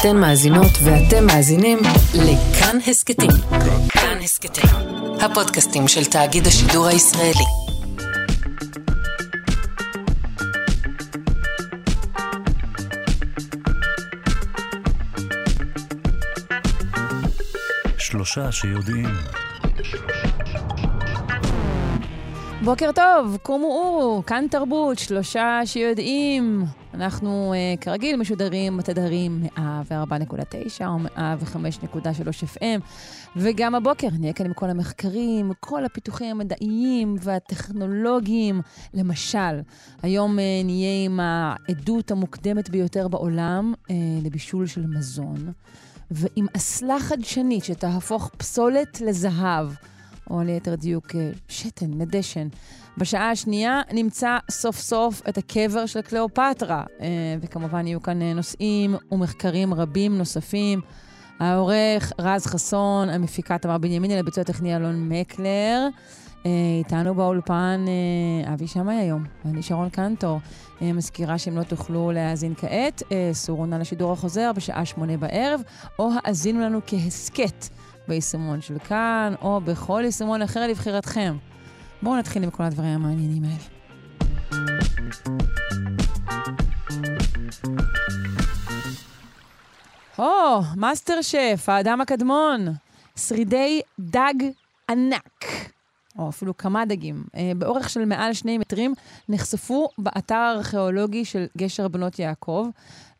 אתן מאזינות ואתם מאזינים לכאן הסכתים. כאן הסכתים, הפודקאסטים של תאגיד השידור הישראלי. שלושה שיודעים. בוקר טוב, קומו אורו, כאן תרבות, שלושה שיודעים. אנחנו uh, כרגיל משודרים בתדרים 104.9 או 105.3 FM, וגם הבוקר נהיה כאן עם כל המחקרים, כל הפיתוחים המדעיים והטכנולוגיים. למשל, היום uh, נהיה עם העדות המוקדמת ביותר בעולם uh, לבישול של מזון, ועם אסלה חדשנית שתהפוך פסולת לזהב. או ליתר דיוק שתן, לדשן. בשעה השנייה נמצא סוף סוף את הקבר של קליאופטרה, וכמובן יהיו כאן נושאים ומחקרים רבים נוספים. העורך רז חסון, המפיקה תמר בנימיני, לביצוע טכני אלון מקלר. איתנו באולפן אבי שמאי היום, ואני שרון קנטור. מזכירה שאם לא תוכלו להאזין כעת, סורו נא לשידור החוזר בשעה שמונה בערב, או האזינו לנו כהסכת. ביישומון של כאן, או בכל יישומון אחר לבחירתכם. בואו נתחיל עם כל הדברים המעניינים האלה. או, מאסטר שף, האדם הקדמון, שרידי דג ענק, או אפילו כמה דגים, באורך של מעל שני מטרים, נחשפו באתר הארכיאולוגי של גשר בנות יעקב,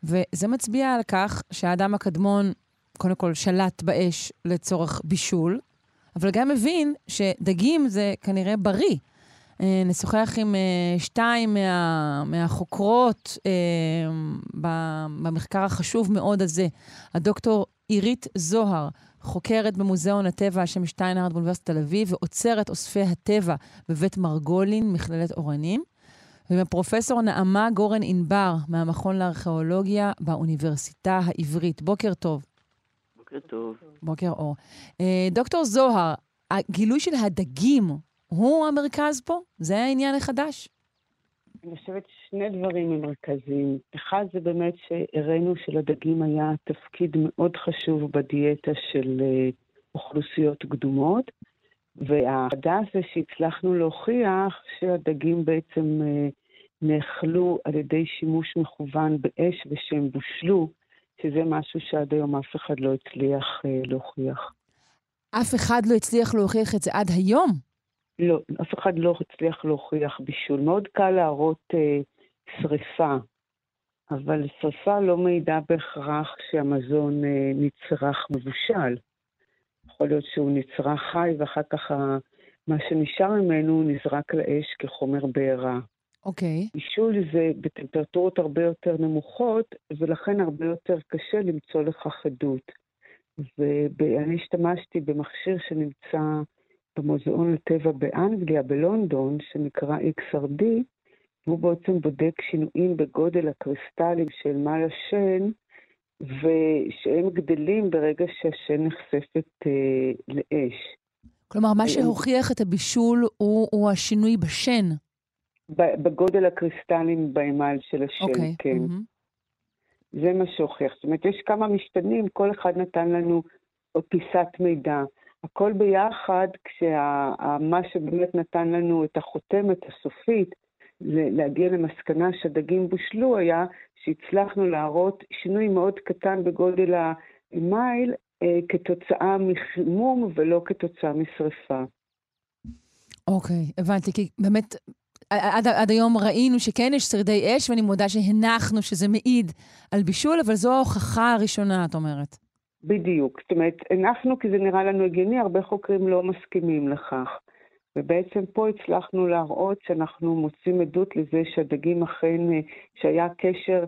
וזה מצביע על כך שהאדם הקדמון קודם כל שלט באש לצורך בישול, אבל גם מבין שדגים זה כנראה בריא. נשוחח עם שתיים מה, מהחוקרות במחקר החשוב מאוד הזה, הדוקטור עירית זוהר, חוקרת במוזיאון הטבע השם שטיינהרד באוניברסיטת תל אביב, ועוצרת אוספי הטבע בבית מרגולין, מכללת אורנים. ועם הפרופסור נעמה גורן ענבר, מהמכון לארכיאולוגיה באוניברסיטה העברית. בוקר טוב. בוקר טוב. בוקר אור. דוקטור זוהר, הגילוי של הדגים הוא המרכז פה? זה העניין החדש? אני חושבת ששני דברים מרכזיים. אחד זה באמת שהראינו שלדגים היה תפקיד מאוד חשוב בדיאטה של אוכלוסיות קדומות, והחדש זה שהצלחנו להוכיח שהדגים בעצם נאכלו על ידי שימוש מכוון באש ושהם בושלו. שזה משהו שעד היום אף אחד לא הצליח אה, להוכיח. אף אחד לא הצליח להוכיח את זה עד היום? לא, אף אחד לא הצליח להוכיח בישול. מאוד קל להראות אה, שריפה, אבל שריפה לא מעידה בהכרח שהמזון אה, נצרך מבושל. יכול להיות שהוא נצרך חי ואחר כך מה שנשאר ממנו נזרק לאש כחומר בעירה. אוקיי. Okay. בישול זה בטמפרטורות הרבה יותר נמוכות, ולכן הרבה יותר קשה למצוא לכך עדות. ואני השתמשתי במכשיר שנמצא במוזיאון הטבע באנגליה, בלונדון, שנקרא XRD, והוא בעצם בודק שינויים בגודל הקריסטלים של מל השן, ושהם גדלים ברגע שהשן נחשפת אה, לאש. כלומר, מה שהוכיח את הבישול הוא, הוא השינוי בשן. בגודל הקריסטלים באמל של השם, okay. אוקיי, כן. Mm-hmm. זה מה שהוכיח. זאת אומרת, יש כמה משתנים, כל אחד נתן לנו פיסת מידע. הכל ביחד, כשמה שבאמת נתן לנו את החותמת הסופית, להגיע למסקנה שהדגים בושלו, היה שהצלחנו להראות שינוי מאוד קטן בגודל המייל אה, כתוצאה מחימום ולא כתוצאה משרפה. אוקיי, okay, הבנתי, כי באמת עד, עד היום ראינו שכן יש שרידי אש, ואני מודה שהנחנו שזה מעיד על בישול, אבל זו ההוכחה הראשונה, את אומרת. בדיוק. זאת אומרת, הנחנו כי זה נראה לנו הגיוני, הרבה חוקרים לא מסכימים לכך. ובעצם פה הצלחנו להראות שאנחנו מוצאים עדות לזה שהדגים אכן, שהיה קשר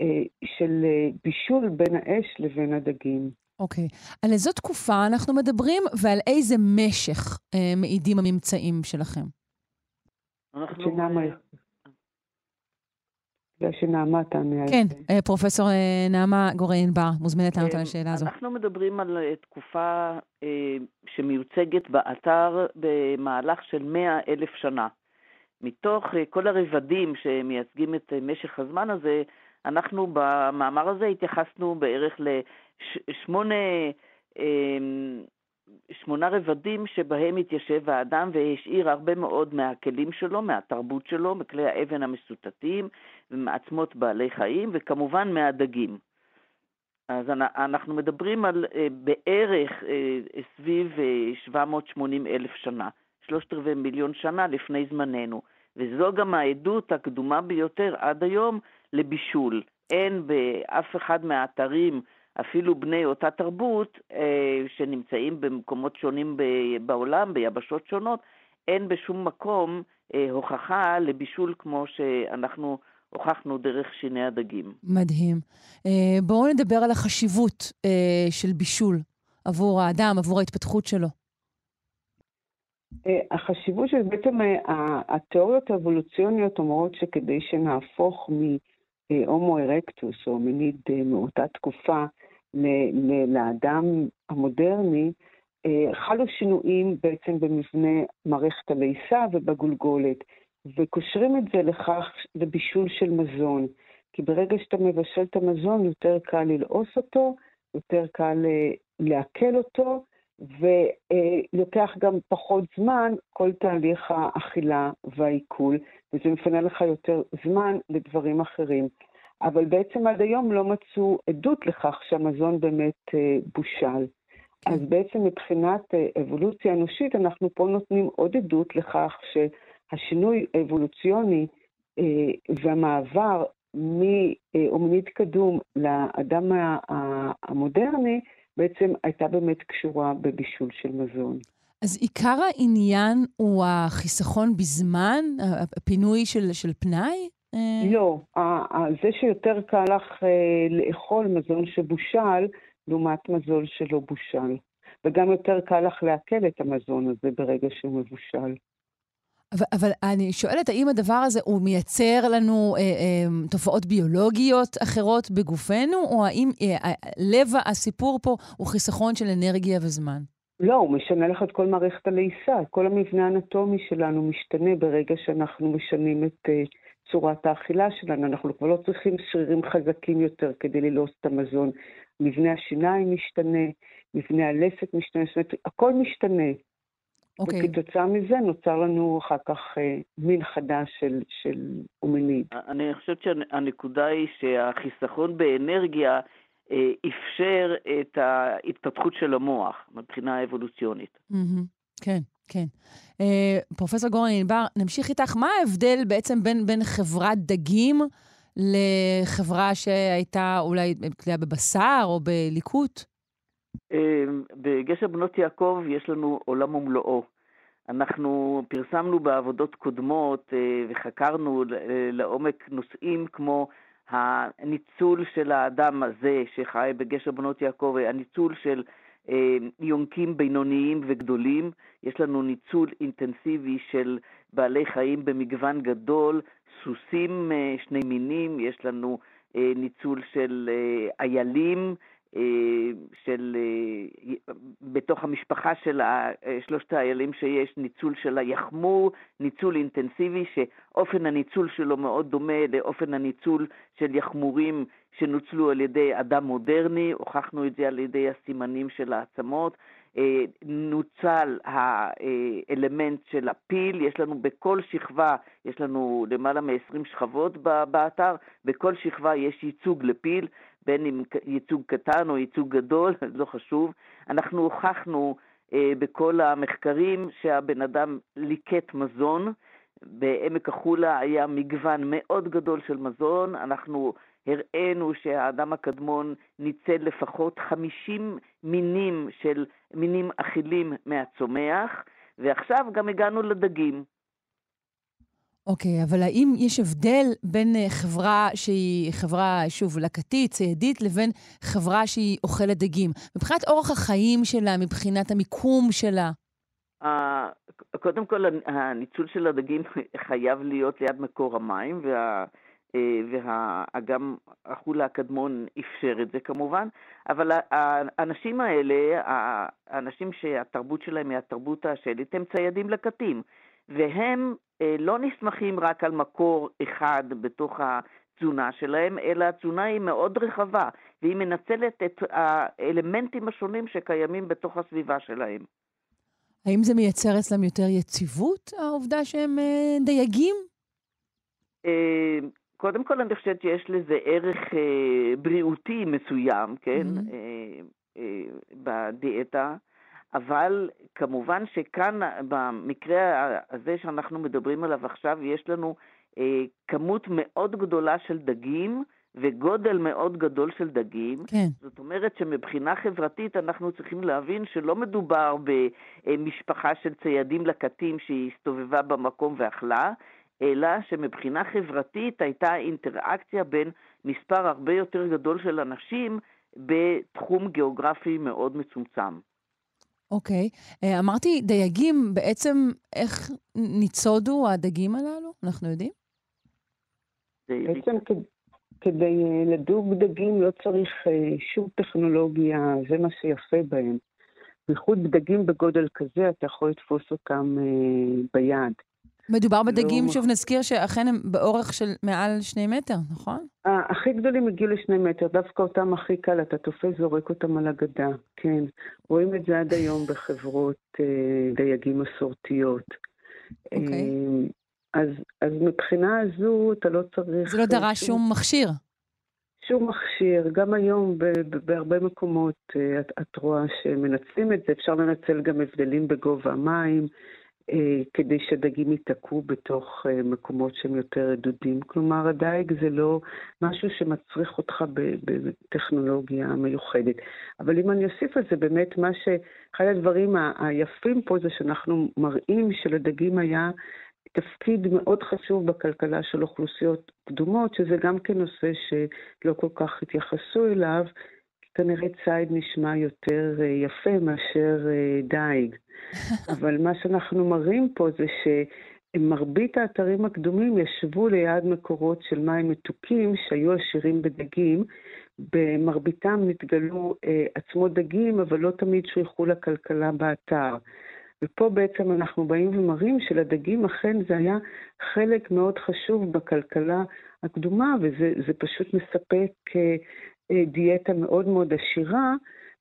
אה, של אה, בישול בין האש לבין הדגים. אוקיי. Okay. על איזו תקופה אנחנו מדברים ועל איזה משך אה, מעידים הממצאים שלכם? אנחנו... בגלל שנעמה תענה על כן, פרופסור נעמה גורן בר, מוזמנת לענות על השאלה הזו. אנחנו מדברים על תקופה שמיוצגת באתר במהלך של מאה אלף שנה. מתוך כל הרבדים שמייצגים את משך הזמן הזה, אנחנו במאמר הזה התייחסנו בערך לשמונה שמונה רבדים שבהם התיישב האדם והשאיר הרבה מאוד מהכלים שלו, מהתרבות שלו, מכלי האבן המסוטטים ומעצמות בעלי חיים, וכמובן מהדגים. אז אנחנו מדברים על אה, בערך אה, סביב 780 אה, אלף שנה, שלושת רבעי מיליון שנה לפני זמננו, וזו גם העדות הקדומה ביותר עד היום לבישול. אין באף אחד מהאתרים אפילו בני אותה תרבות אה, שנמצאים במקומות שונים בעולם, ביבשות שונות, אין בשום מקום אה, הוכחה לבישול כמו שאנחנו הוכחנו דרך שיני הדגים. מדהים. אה, בואו נדבר על החשיבות של בישול עבור האדם, עבור ההתפתחות שלו. החשיבות של בעצם התיאוריות האבולוציוניות אומרות שכדי שנהפוך מהומו ארקטוס, או מיניד מאותה תקופה, לאדם המודרני, אה, חלו שינויים בעצם במבנה מערכת הליסה ובגולגולת, וקושרים את זה לכך לבישול של מזון. כי ברגע שאתה מבשל את המזון, יותר קל ללעוס אותו, יותר קל אה, לעכל אותו, ולוקח גם פחות זמן כל תהליך האכילה והעיכול, וזה מפנה לך יותר זמן לדברים אחרים. אבל בעצם עד היום לא מצאו עדות לכך שהמזון באמת אה, בושל. כן. אז בעצם מבחינת אה, אבולוציה אנושית, אנחנו פה נותנים עוד עדות לכך שהשינוי האבולוציוני אה, והמעבר מהומינית קדום לאדם המודרני, בעצם הייתה באמת קשורה בבישול של מזון. אז עיקר העניין הוא החיסכון בזמן, הפינוי של, של פנאי? אה, לא, זה שיותר קל לך אה, לאכול מזון שבושל לעומת מזון שלא בושל. וגם יותר קל לך לעכל את המזון הזה ברגע שהוא מבושל. אבל, אבל אני שואלת, האם הדבר הזה הוא מייצר לנו אה, אה, תופעות ביולוגיות אחרות בגופנו, או האם אה, לב הסיפור פה הוא חיסכון של אנרגיה וזמן? לא, הוא משנה לך את כל מערכת הלעיסה. כל המבנה האנטומי שלנו משתנה ברגע שאנחנו משנים את... אה, צורת האכילה שלנו, אנחנו כבר לא צריכים שרירים חזקים יותר כדי ללעוס את המזון. מבנה השיניים משתנה, מבנה הלסת משתנה, זאת אומרת, הכל משתנה. Okay. אוקיי. וכתוצאה מזה נוצר לנו אחר כך אה, מין חדש של, של אומנית. אני חושבת שהנקודה היא שהחיסכון באנרגיה אה, אפשר את ההתפתחות של המוח מבחינה אבולוציונית. Mm-hmm. כן. כן. Uh, פרופסור גורן ענבר, נמשיך איתך. מה ההבדל בעצם בין, בין חברת דגים לחברה שהייתה אולי תלויה בבשר או בליקוט? Uh, בגשר בנות יעקב יש לנו עולם ומלואו. אנחנו פרסמנו בעבודות קודמות uh, וחקרנו לעומק נושאים כמו הניצול של האדם הזה שחי בגשר בנות יעקב, הניצול של אה, יונקים בינוניים וגדולים, יש לנו ניצול אינטנסיבי של בעלי חיים במגוון גדול, סוסים אה, שני מינים, יש לנו אה, ניצול של איילים, של, בתוך המשפחה של שלושת האיילים שיש, ניצול של היחמור, ניצול אינטנסיבי, שאופן הניצול שלו מאוד דומה לאופן הניצול של יחמורים שנוצלו על ידי אדם מודרני, הוכחנו את זה על ידי הסימנים של העצמות. אה, נוצל האלמנט של הפיל, יש לנו בכל שכבה, יש לנו למעלה מ-20 שכבות באתר, בכל שכבה יש ייצוג לפיל, בין אם ייצוג קטן או ייצוג גדול, לא חשוב. אנחנו הוכחנו אה, בכל המחקרים שהבן אדם ליקט מזון, בעמק החולה היה מגוון מאוד גדול של מזון, אנחנו הראינו שהאדם הקדמון ניצל לפחות 50 מינים של מינים אכילים מהצומח, ועכשיו גם הגענו לדגים. אוקיי, okay, אבל האם יש הבדל בין אה, חברה שהיא חברה, שוב, לקטית, ציידית, לבין חברה שהיא אוכלת דגים? מבחינת אורח החיים שלה, מבחינת המיקום שלה? Uh, קודם כל, הניצול של הדגים חייב להיות ליד מקור המים, וה... אה, וגם החולה הקדמון אפשר את זה כמובן, אבל האנשים האלה, האנשים שהתרבות שלהם היא התרבות השלית, הם ציידים לקטים, והם אה, לא נסמכים רק על מקור אחד בתוך התזונה שלהם, אלא התזונה היא מאוד רחבה, והיא מנצלת את האלמנטים השונים שקיימים בתוך הסביבה שלהם. האם זה מייצר אצלם יותר יציבות, העובדה שהם אה, דייגים? אה, קודם כל, אני חושבת שיש לזה ערך אה, בריאותי מסוים, כן, mm-hmm. אה, אה, בדיאטה, אבל כמובן שכאן, במקרה הזה שאנחנו מדברים עליו עכשיו, יש לנו אה, כמות מאוד גדולה של דגים, וגודל מאוד גדול של דגים. כן. זאת אומרת שמבחינה חברתית אנחנו צריכים להבין שלא מדובר במשפחה של ציידים לקטים שהיא הסתובבה במקום ואכלה, אלא שמבחינה חברתית הייתה אינטראקציה בין מספר הרבה יותר גדול של אנשים בתחום גיאוגרפי מאוד מצומצם. אוקיי. Okay. אמרתי, דייגים, בעצם איך ניצודו הדגים הללו? אנחנו יודעים? בעצם כדי אה, לדוג דגים לא צריך אה, שום טכנולוגיה, זה מה שיפה בהם. בייחוד דגים בגודל כזה, אתה יכול לתפוס אותם אה, ביד. מדובר בדגים, לא... שוב נזכיר, שאכן הם באורך של מעל שני מטר, נכון? הכי גדולים הגיעו לשני מטר, דווקא אותם הכי קל, אתה תופס, זורק אותם על הגדה, כן. רואים את זה עד היום בחברות אה, דייגים מסורתיות. אוקיי. Okay. אז, אז מבחינה הזו אתה לא צריך... זה לא דרש שום, שום מכשיר. שום מכשיר, גם היום ב, ב, בהרבה מקומות אה, את, את רואה שמנצלים את זה, אפשר לנצל גם הבדלים בגובה המים, אה, כדי שדגים ייתקעו בתוך אה, מקומות שהם יותר רדודים. כלומר, הדייג זה לא משהו שמצריך אותך בטכנולוגיה מיוחדת. אבל אם אני אוסיף על זה, באמת מה ש... אחד הדברים היפים פה זה שאנחנו מראים שלדגים היה תפקיד מאוד חשוב בכלכלה של אוכלוסיות קדומות, שזה גם כן נושא שלא כל כך התייחסו אליו, כי כנראה ציד נשמע יותר אה, יפה מאשר אה, דייג. אבל מה שאנחנו מראים פה זה שמרבית האתרים הקדומים ישבו ליד מקורות של מים מתוקים שהיו עשירים בדגים. במרביתם נתגלו אה, עצמות דגים, אבל לא תמיד שויכו לכלכלה באתר. ופה בעצם אנחנו באים ומראים שלדגים אכן זה היה חלק מאוד חשוב בכלכלה הקדומה, וזה פשוט מספק אה, אה, דיאטה מאוד מאוד עשירה,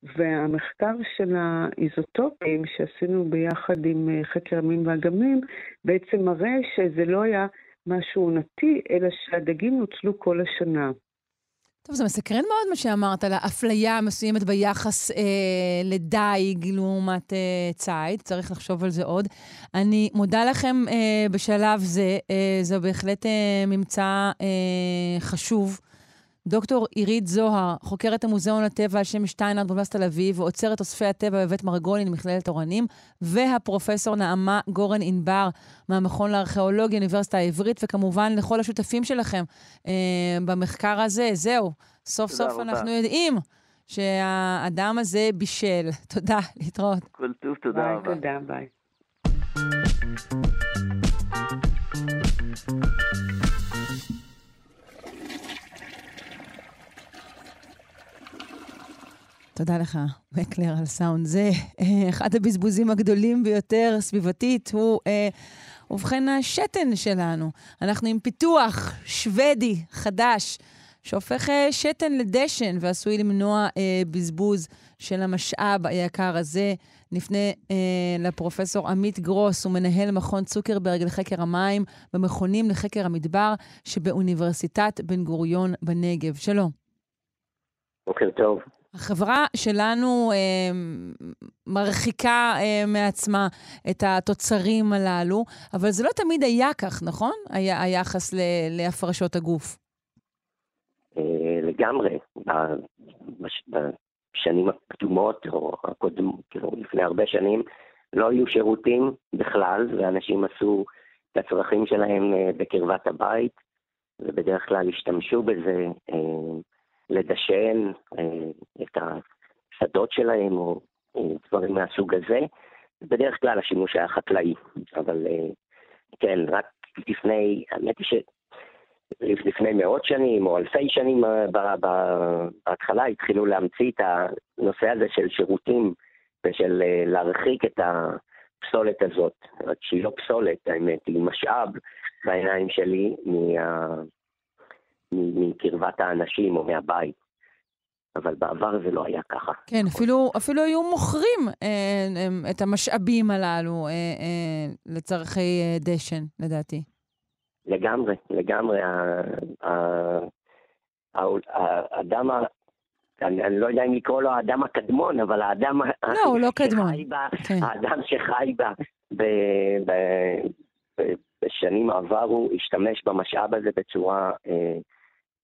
והמחקר של האיזוטופים שעשינו ביחד עם אה, חקר המין והגמים, בעצם מראה שזה לא היה משהו עונתי, אלא שהדגים נוצלו כל השנה. טוב, זה מסקרן מאוד מה שאמרת על האפליה המסוימת ביחס אה, לדייג לעומת אה, ציד, צריך לחשוב על זה עוד. אני מודה לכם אה, בשלב זה, אה, זה בהחלט אה, ממצא אה, חשוב. דוקטור עירית זוהר, חוקרת המוזיאון לטבע על שם שטיינרד באוניברסיטת תל אביב, ועוצרת אוספי הטבע בבית מרגולין במכללת אורנים, והפרופסור נעמה גורן ענבר מהמכון לארכיאולוגיה, אוניברסיטה העברית, וכמובן לכל השותפים שלכם אה, במחקר הזה. זהו, סוף סוף רבה. אנחנו יודעים שהאדם הזה בישל. תודה, להתראות. כל טוב, תודה ביי, רבה. תודה, ביי. תודה לך, מקלר, על סאונד זה. אה, אחד הבזבוזים הגדולים ביותר סביבתית הוא, אה, ובכן, השתן שלנו. אנחנו עם פיתוח שוודי חדש, שהופך אה, שתן לדשן ועשוי למנוע אה, בזבוז של המשאב היקר הזה. נפנה אה, לפרופסור עמית גרוס, הוא מנהל מכון צוקרברג לחקר המים במכונים לחקר המדבר שבאוניברסיטת בן גוריון בנגב. שלום. בוקר טוב. החברה שלנו אה, מרחיקה אה, מעצמה את התוצרים הללו, אבל זה לא תמיד היה כך, נכון? היה, היחס ל, להפרשות הגוף. אה, לגמרי. בשנים הקדומות, או הקודם, כאילו לפני הרבה שנים, לא היו שירותים בכלל, ואנשים עשו את הצרכים שלהם אה, בקרבת הבית, ובדרך כלל השתמשו בזה. אה, לדשן אה, את השדות שלהם או, דברים מהסוג הזה. בדרך כלל השימוש היה חקלאי, אבל אה, כן, רק לפני, האמת היא שלפני מאות שנים או אלפי שנים אה, בהתחלה התחילו להמציא את הנושא הזה של שירותים ושל להרחיק את הפסולת הזאת, רק שהיא לא פסולת, האמת, היא משאב בעיניים שלי מה... מקרבת האנשים או מהבית. אבל בעבר זה לא היה ככה. כן, אפילו, אפילו היו מוכרים אה, אה, את המשאבים הללו אה, אה, לצורכי אה, דשן, לדעתי. לגמרי, לגמרי. האדם, אני, אני לא יודע אם לקרוא לו האדם הקדמון, אבל האדם... לא, הוא לא קדמון. בה, כן. האדם שחי בה ב, ב, ב, בשנים עברו, השתמש במשאב הזה בצורה... אה,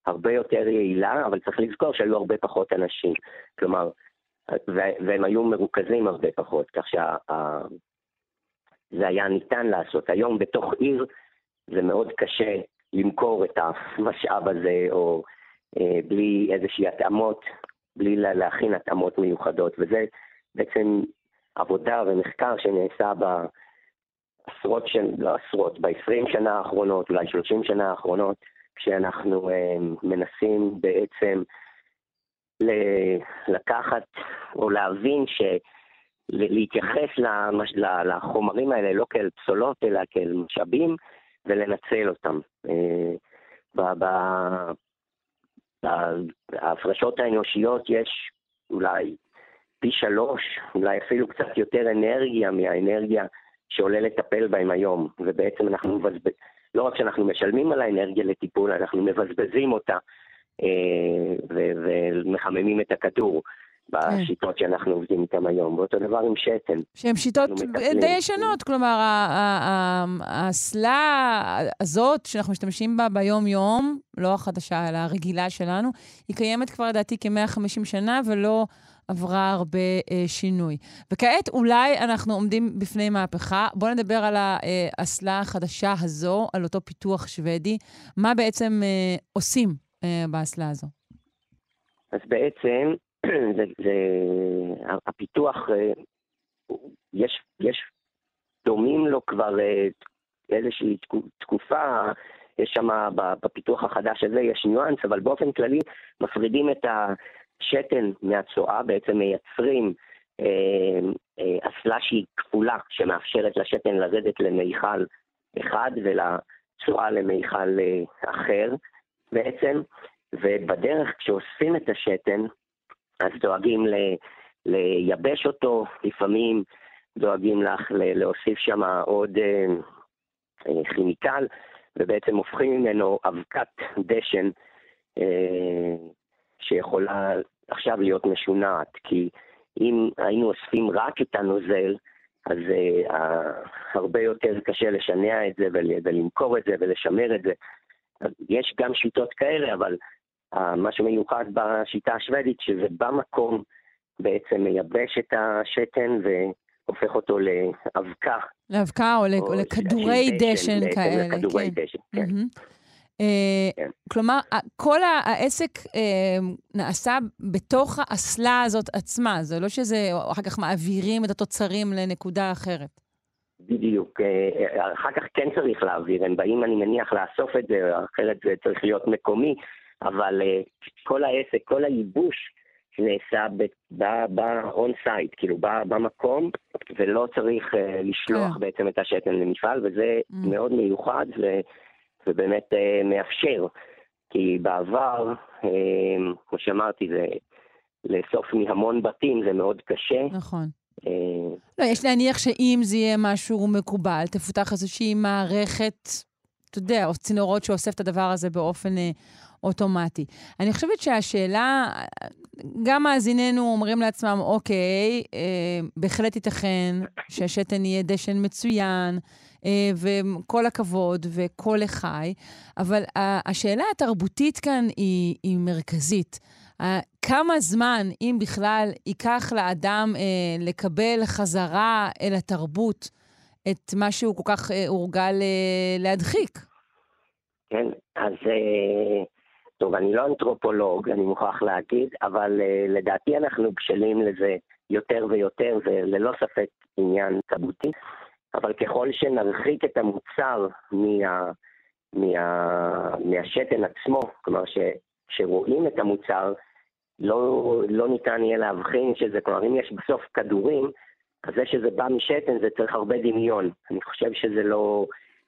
הרבה יותר יעילה, אבל צריך לזכור שהיו הרבה פחות אנשים. כלומר, והם היו מרוכזים הרבה פחות, כך שזה היה ניתן לעשות. היום בתוך עיר זה מאוד קשה למכור את המשאב הזה, או אה, בלי איזושהי התאמות, בלי להכין התאמות מיוחדות, וזה בעצם עבודה ומחקר שנעשה בעשרות, שנים, לא עשרות, ב-20 שנה האחרונות, אולי 30 שנה האחרונות, כשאנחנו אה, מנסים בעצם לקחת או להבין ש... להתייחס לחומרים האלה לא כאל פסולות, אלא כאל משאבים, ולנצל אותם. אה, בהפרשות האנושיות יש אולי פי שלוש, אולי אפילו קצת יותר אנרגיה מהאנרגיה שעולה לטפל בהם היום, ובעצם אנחנו מבזבזים. לא רק שאנחנו משלמים על האנרגיה לטיפול, אנחנו מבזבזים אותה אה, ומחממים את הכדור. בשיטות שאנחנו עובדים איתן היום, ואותו דבר עם שתן. שהן שיטות די ישנות, כלומר, האסלה הזאת שאנחנו משתמשים בה ביום-יום, לא החדשה, אלא הרגילה שלנו, היא קיימת כבר לדעתי כ-150 שנה, ולא עברה הרבה אה, שינוי. וכעת אולי אנחנו עומדים בפני מהפכה. בואו נדבר על האסלה החדשה הזו, על אותו פיתוח שוודי. מה בעצם אה, עושים אה, באסלה הזו? אז בעצם, זה, זה, הפיתוח, אה, יש, יש דומים לו כבר אה, איזושהי תקופה, יש שם בפיתוח החדש הזה, יש ניואנס, אבל באופן כללי מפרידים את ה... שתן מהצואה, בעצם מייצרים אה, אה, אסלה שהיא כפולה, שמאפשרת לשתן לרדת למיכל אחד ולצואה למיכל אה, אחר בעצם, ובדרך כשאוספים את השתן, אז דואגים ל, לייבש אותו, לפעמים דואגים לך, להוסיף שם עוד כימיקל, ובעצם הופכים ממנו אבקת דשן שיכולה עכשיו להיות משונעת, כי אם היינו אוספים רק את הנוזל, אז uh, הרבה יותר קשה לשנע את זה ול, ולמכור את זה ולשמר את זה. יש גם שיטות כאלה, אבל uh, מה שמיוחד בשיטה השוודית, שזה במקום בעצם מייבש את השתן והופך אותו לאבקה. לאבקה או, או לכדורי דשן, דשן כאלה. לכדורי כן. דשן, כן. Mm-hmm. אה, כן. כלומר, כל העסק אה, נעשה בתוך האסלה הזאת עצמה, זה לא שזה, אחר כך מעבירים את התוצרים לנקודה אחרת. בדיוק, אה, אחר כך כן צריך להעביר, הם באים, אני מניח, לאסוף את זה, אחרת זה צריך להיות מקומי, אבל כל העסק, כל הייבוש נעשה ב-on site, כאילו במקום, ולא צריך לשלוח כן. בעצם את השתן למפעל, וזה mm. מאוד מיוחד. ובאמת אה, מאפשר. כי בעבר, אה, כמו שאמרתי, זה לאסוף מהמון בתים זה מאוד קשה. נכון. אה, לא, יש להניח שאם זה יהיה משהו מקובל, תפותח איזושהי מערכת, אתה יודע, או צינורות שאוסף את הדבר הזה באופן אה, אוטומטי. אני חושבת שהשאלה, גם מאזיננו אומרים לעצמם, אוקיי, אה, בהחלט ייתכן שהשתן יהיה דשן מצוין, אה, וכל הכבוד וכל לחי, אבל השאלה התרבותית כאן היא, היא מרכזית. כמה זמן, אם בכלל, ייקח לאדם אה, לקבל חזרה אל התרבות את מה שהוא כל כך אה, הורגל אה, להדחיק? כן, אז אה, טוב, אני לא אנתרופולוג, אני מוכרח להגיד, אבל לדעתי אנחנו בשלים לזה יותר ויותר, זה ללא ספק עניין תרבותי. אבל ככל שנרחיק את המוצר מה, מה, מהשתן עצמו, כלומר שרואים את המוצר, לא, לא ניתן יהיה להבחין שזה, כלומר אם יש בסוף כדורים, אז זה שזה בא משתן זה צריך הרבה דמיון. אני חושב שזה לא,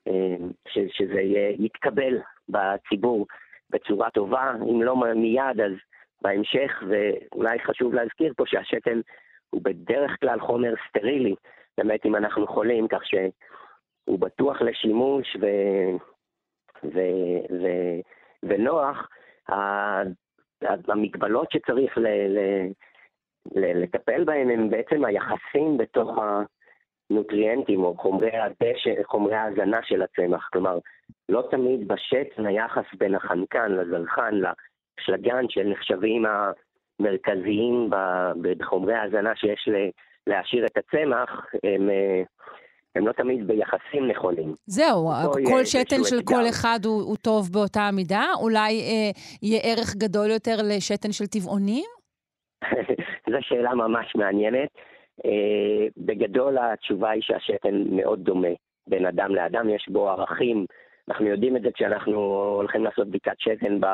אה, ש, שזה יתקבל בציבור בצורה טובה, אם לא מיד אז בהמשך, ואולי חשוב להזכיר פה שהשתן הוא בדרך כלל חומר סטרילי, באמת אם אנחנו חולים, כך שהוא בטוח לשימוש ו... ו... ו... ונוח. המגבלות שצריך ל... ל... לטפל בהן הם בעצם היחסים בתוך הנוטריאנטים או חומרי הדשא, חומרי ההזנה של הצמח. כלומר, לא תמיד בשתן היחס בין החנקן לזרחן, לאשלגן, שנחשבים המרכזיים בחומרי ההזנה שיש להעשיר את הצמח, הם, הם לא תמיד ביחסים נכונים. זהו, כל שתן של אתגר. כל אחד הוא, הוא טוב באותה מידה? אולי אה, יהיה ערך גדול יותר לשתן של טבעונים? זו שאלה ממש מעניינת. אה, בגדול התשובה היא שהשתן מאוד דומה בין אדם לאדם, יש בו ערכים, אנחנו יודעים את זה כשאנחנו הולכים לעשות בדיקת שתן ב...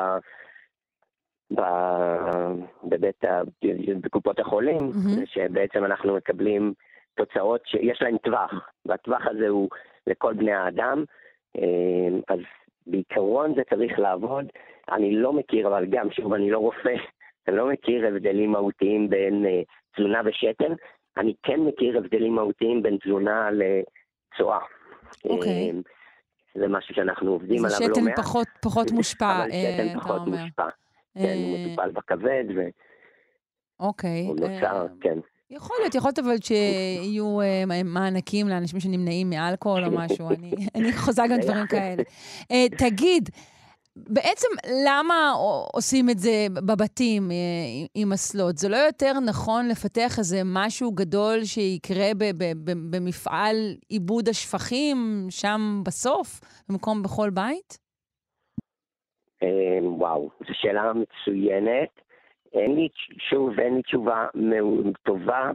ב... בבית ה... בקופות החולים, mm-hmm. שבעצם אנחנו מקבלים תוצאות שיש להן טווח, והטווח הזה הוא לכל בני האדם, אה, אז בעיקרון זה צריך לעבוד. אני לא מכיר, אבל גם, שוב, אני לא רופא, אני לא מכיר הבדלים מהותיים בין אה, תזונה ושתן. אני כן מכיר הבדלים מהותיים בין תזונה לצואה. אוקיי. Okay. זה משהו שאנחנו עובדים עליו לא מעט. שתן פחות מושפע, אבל שתן פחות מושפע. כן, הוא מטופל בכבד, ו... אוקיי. הוא נוצר, כן. יכול להיות, יכול להיות אבל שיהיו מענקים לאנשים שנמנעים מאלכוהול או משהו, אני חוזה גם דברים כאלה. תגיד, בעצם למה עושים את זה בבתים אה, עם אסלות? זה לא יותר נכון לפתח איזה משהו גדול שיקרה במפעל עיבוד השפכים שם בסוף, במקום בכל בית? אה, וואו, זו שאלה מצוינת. אין לי, שוב, אין לי תשובה טובה,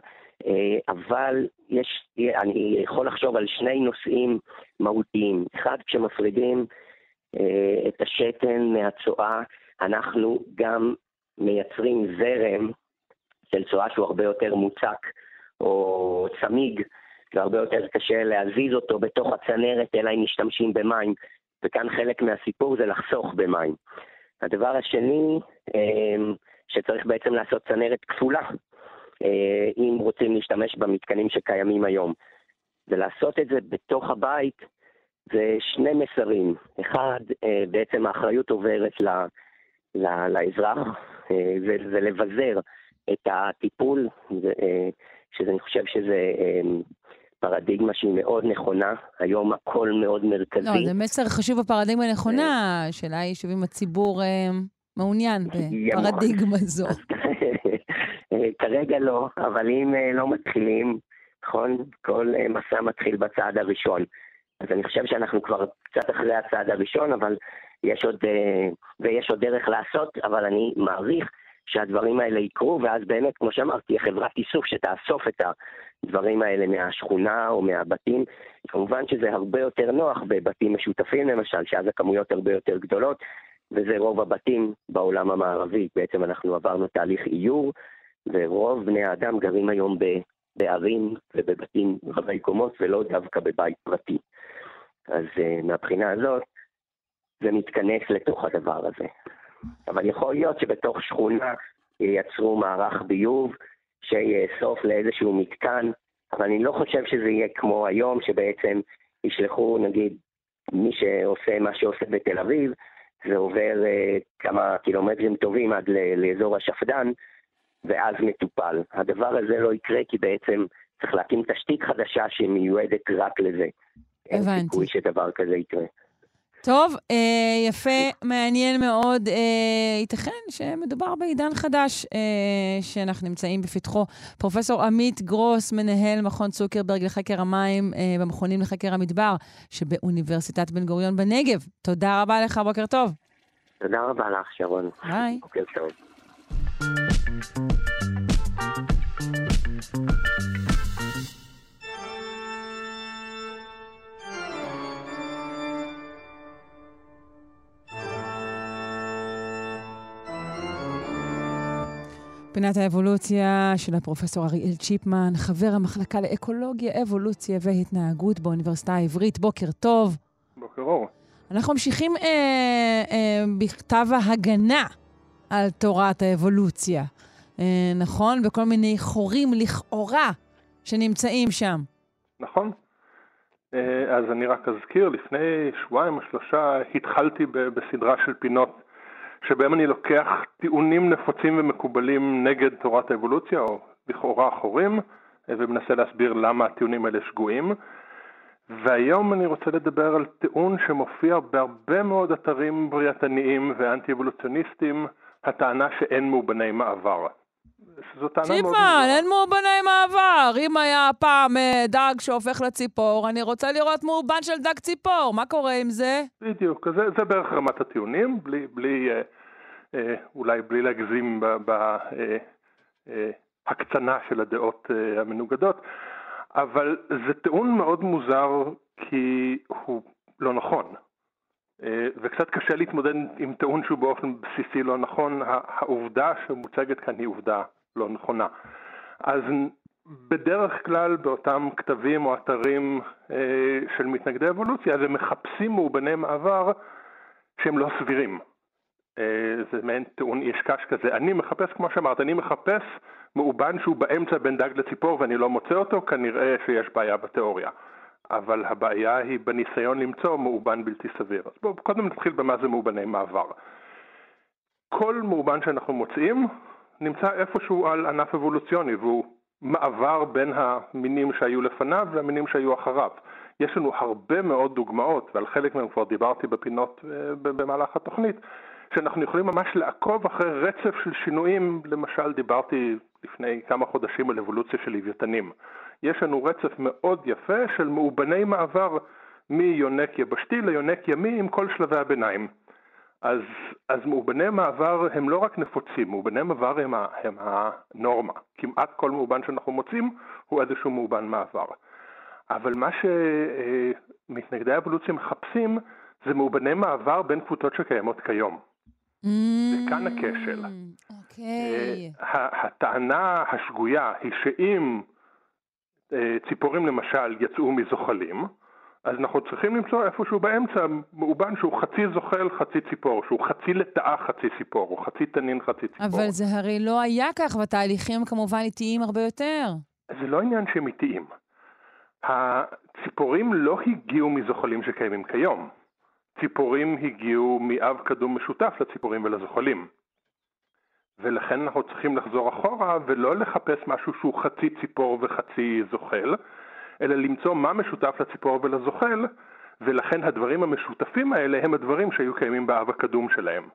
אה, אבל יש, אני יכול לחשוב על שני נושאים מהותיים. אחד, כשמפרידים אה, את השתן מהצואה, אנחנו גם מייצרים זרם של צואה שהוא הרבה יותר מוצק או צמיג, והרבה יותר קשה להזיז אותו בתוך הצנרת, אלא אם משתמשים במים, וכאן חלק מהסיפור זה לחסוך במים. הדבר השני, אה, שצריך בעצם לעשות צנרת כפולה, אה, אם רוצים להשתמש במתקנים שקיימים היום. ולעשות את זה בתוך הבית זה שני מסרים. אחד, אה, בעצם האחריות עוברת ל, ל, לאזרח, אה, ולבזר את הטיפול, שאני חושב שזה פרדיגמה שהיא מאוד נכונה, היום הכל מאוד מרכזי. לא, זה מסר חשוב בפרדיגמה הנכונה, השאלה היא שוב אם הציבור מעוניין בפרדיגמה זו. כרגע לא, אבל אם לא מתחילים, נכון? כל מסע מתחיל בצעד הראשון. אז אני חושב שאנחנו כבר קצת אחרי הצעד הראשון, אבל יש עוד, אה, ויש עוד דרך לעשות, אבל אני מעריך שהדברים האלה יקרו, ואז באמת, כמו שאמרתי, חברת איסוף שתאסוף את הדברים האלה מהשכונה או מהבתים. כמובן שזה הרבה יותר נוח בבתים משותפים למשל, שאז הכמויות הרבה יותר גדולות, וזה רוב הבתים בעולם המערבי. בעצם אנחנו עברנו תהליך איור, ורוב בני האדם גרים היום בערים ובבתים רבי קומות ולא דווקא בבית פרטי. אז uh, מהבחינה הזאת, זה מתכנס לתוך הדבר הזה. אבל יכול להיות שבתוך שכונה ייצרו מערך ביוב שיאסוף לאיזשהו מתקן, אבל אני לא חושב שזה יהיה כמו היום, שבעצם ישלחו, נגיד, מי שעושה מה שעושה בתל אביב, זה עובר uh, כמה קילומטרים טובים עד לאזור השפד"ן, ואז מטופל. הדבר הזה לא יקרה כי בעצם צריך להקים תשתית חדשה שמיועדת רק לזה. הבנתי. אין סיכוי שדבר כזה יקרה. טוב, אה, יפה, מעניין מאוד. אה, ייתכן שמדובר בעידן חדש אה, שאנחנו נמצאים בפתחו. פרופסור עמית גרוס, מנהל מכון צוקרברג לחקר המים אה, במכונים לחקר המדבר שבאוניברסיטת בן גוריון בנגב. תודה רבה לך, בוקר טוב. תודה רבה לך, שרון. ביי. בוקר טוב. פינת האבולוציה של הפרופסור אריאל צ'יפמן, חבר המחלקה לאקולוגיה, אבולוציה והתנהגות באוניברסיטה העברית. בוקר טוב. בוקר אור. אנחנו ממשיכים אה, אה, בכתב ההגנה על תורת האבולוציה, נכון? בכל מיני חורים לכאורה שנמצאים שם. נכון. אה, אז אני רק אזכיר, לפני שבועיים או שלושה התחלתי בסדרה של פינות שבהם אני לוקח טיעונים נפוצים ומקובלים נגד תורת האבולוציה, או לכאורה חורים, אה, ומנסה להסביר למה הטיעונים האלה שגויים. והיום אני רוצה לדבר על טיעון שמופיע בהרבה מאוד אתרים בריאתניים ואנטי-אבולוציוניסטים, הטענה שאין מאובני מעבר. זו טענה מאוד... ציפן, אין מאובני מעבר. אם היה פעם אה, דג שהופך לציפור, אני רוצה לראות מאובן של דג ציפור. מה קורה עם זה? בדיוק, זה, זה בערך רמת הטיעונים, בלי, בלי, אה, אה, אולי בלי להגזים בהקצנה אה, אה, של הדעות אה, המנוגדות. אבל זה טיעון מאוד מוזר כי הוא לא נכון. אה, וקצת קשה להתמודד עם טיעון שהוא באופן בסיסי לא נכון, העובדה שמוצגת כאן היא עובדה לא נכונה. אז בדרך כלל באותם כתבים או אתרים אה, של מתנגדי אבולוציה, אז הם מחפשים מאובני מעבר שהם לא סבירים. אה, זה מעין טיעון איש קש כזה. אני מחפש, כמו שאמרת, אני מחפש מאובן שהוא באמצע בין דג לציפור ואני לא מוצא אותו, כנראה שיש בעיה בתיאוריה. אבל הבעיה היא בניסיון למצוא מאובן בלתי סביר. אז בואו קודם נתחיל במה זה מאובני מעבר. כל מאובן שאנחנו מוצאים נמצא איפשהו על ענף אבולוציוני והוא מעבר בין המינים שהיו לפניו למינים שהיו אחריו. יש לנו הרבה מאוד דוגמאות, ועל חלק מהם כבר דיברתי בפינות אה, במהלך התוכנית, שאנחנו יכולים ממש לעקוב אחרי רצף של שינויים, למשל דיברתי לפני כמה חודשים על אבולוציה של לוויתנים. יש לנו רצף מאוד יפה של מאובני מעבר מיונק יבשתי ליונק ימי עם כל שלבי הביניים. אז, אז מאובני מעבר הם לא רק נפוצים, מאובני מעבר הם, הם הנורמה. כמעט כל מאובן שאנחנו מוצאים הוא איזשהו מאובן מעבר. אבל מה שמתנגדי האבולוציה מחפשים זה מאובני מעבר בין קבוצות שקיימות כיום. Mm, וכאן הכשל. אוקיי. Okay. הטענה השגויה היא שאם אה, ציפורים למשל יצאו מזוחלים, אז אנחנו צריכים למצוא איפשהו באמצע מאובן שהוא חצי זוחל, חצי ציפור, שהוא חצי לטאה, חצי ציפור, או חצי תנין, חצי ציפור. אבל זה הרי לא היה כך, והתהליכים כמובן איטיים הרבה יותר. זה לא עניין שהם איטיים. הציפורים לא הגיעו מזוחלים שקיימים כיום. ציפורים הגיעו מאב קדום משותף לציפורים ולזוחלים. ולכן אנחנו צריכים לחזור אחורה ולא לחפש משהו שהוא חצי ציפור וחצי זוחל, אלא למצוא מה משותף לציפור ולזוחל, ולכן הדברים המשותפים האלה הם הדברים שהיו קיימים באב הקדום שלהם.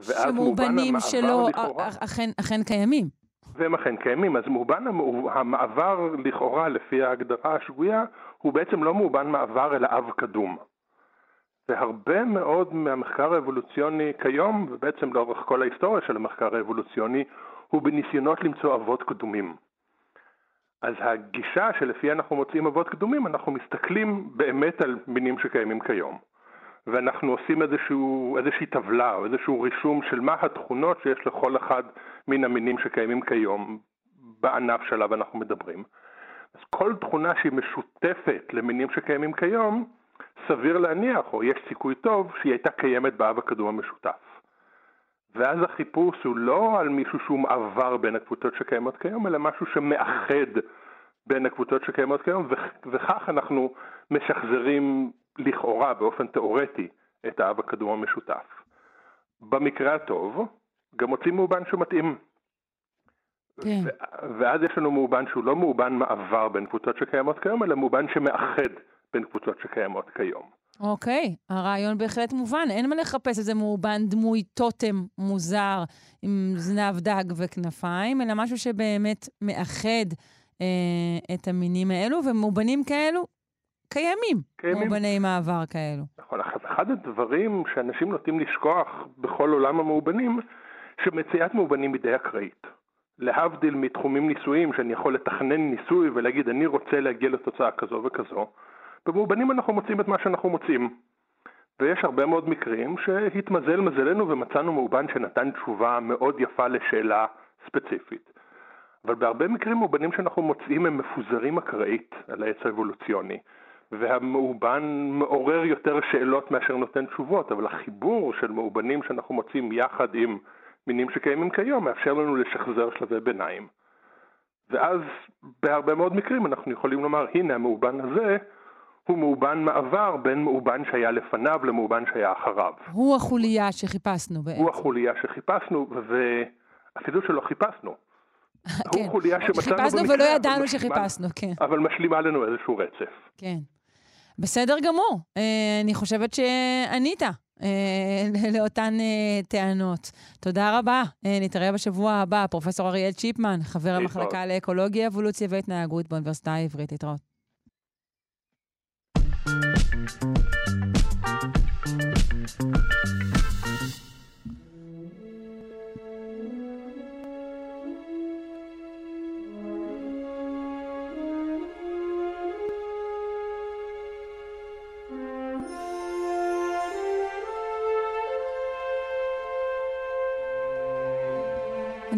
שמאובנים שלא לכאורה, אכן, אכן קיימים. והם אכן קיימים, אז מאובן המעבר לכאורה לפי ההגדרה השגויה הוא בעצם לא מאובן מעבר אלא אב קדום. והרבה מאוד מהמחקר האבולוציוני כיום, ובעצם לאורך כל ההיסטוריה של המחקר האבולוציוני, הוא בניסיונות למצוא אבות קדומים. אז הגישה שלפי אנחנו מוצאים אבות קדומים, אנחנו מסתכלים באמת על מינים שקיימים כיום. ואנחנו עושים איזשהו, איזושהי טבלה או איזשהו רישום של מה התכונות שיש לכל אחד מן המינים שקיימים כיום בענף שעליו אנחנו מדברים. אז כל תכונה שהיא משותפת למינים שקיימים כיום, סביר להניח, או יש סיכוי טוב, שהיא הייתה קיימת באב הקדום המשותף. ואז החיפוש הוא לא על מישהו שהוא מעבר בין הקבוצות שקיימות כיום, אלא משהו שמאחד בין הקבוצות שקיימות כיום, וכך אנחנו משחזרים לכאורה, באופן תיאורטי, את האב הקדום המשותף. במקרה הטוב, גם מוצאים מאובן שמתאים. כן. ואז יש לנו מאובן שהוא לא מאובן מעבר בין קבוצות שקיימות כיום, אלא מאובן שמאחד בין קבוצות שקיימות כיום. אוקיי, הרעיון בהחלט מובן. אין מה לחפש איזה מאובן דמוי טוטם מוזר עם זנב דג וכנפיים, אלא משהו שבאמת מאחד אה, את המינים האלו, ומאובנים כאלו קיימים. קיימים. מאובני מעבר כאלו. נכון, אחד הדברים שאנשים נוטים לשכוח בכל עולם המאובנים, שמציאת מאובנים היא די אקראית. להבדיל מתחומים ניסויים, שאני יכול לתכנן ניסוי ולהגיד אני רוצה להגיע לתוצאה כזו וכזו, במאובנים אנחנו מוצאים את מה שאנחנו מוצאים. ויש הרבה מאוד מקרים שהתמזל מזלנו ומצאנו מאובן שנתן תשובה מאוד יפה לשאלה ספציפית. אבל בהרבה מקרים מאובנים שאנחנו מוצאים הם מפוזרים אקראית על העץ האבולוציוני. והמאובן מעורר יותר שאלות מאשר נותן תשובות, אבל החיבור של מאובנים שאנחנו מוצאים יחד עם מינים שקיימים כיום מאפשר לנו לשחזר שלבי ביניים. ואז בהרבה מאוד מקרים אנחנו יכולים לומר, הנה המאובן הזה הוא מאובן מעבר בין מאובן שהיה לפניו למאובן שהיה אחריו. הוא החוליה שחיפשנו בעצם. הוא החוליה שחיפשנו, ואפילו שלא חיפשנו. כן, הוא חוליה שמצאנו חיפשנו ולא ידענו שחיפשנו, כן. אבל משלימה לנו איזשהו רצף. כן. בסדר גמור. אה, אני חושבת שענית אה, לאותן אה, טענות. תודה רבה. אה, נתראה בשבוע הבא. פרופ' אריאל צ'יפמן, חבר. המחלקה לאקולוגיה, אבולוציה והתנהגות באוניברסיטה העברית. להתראות. אני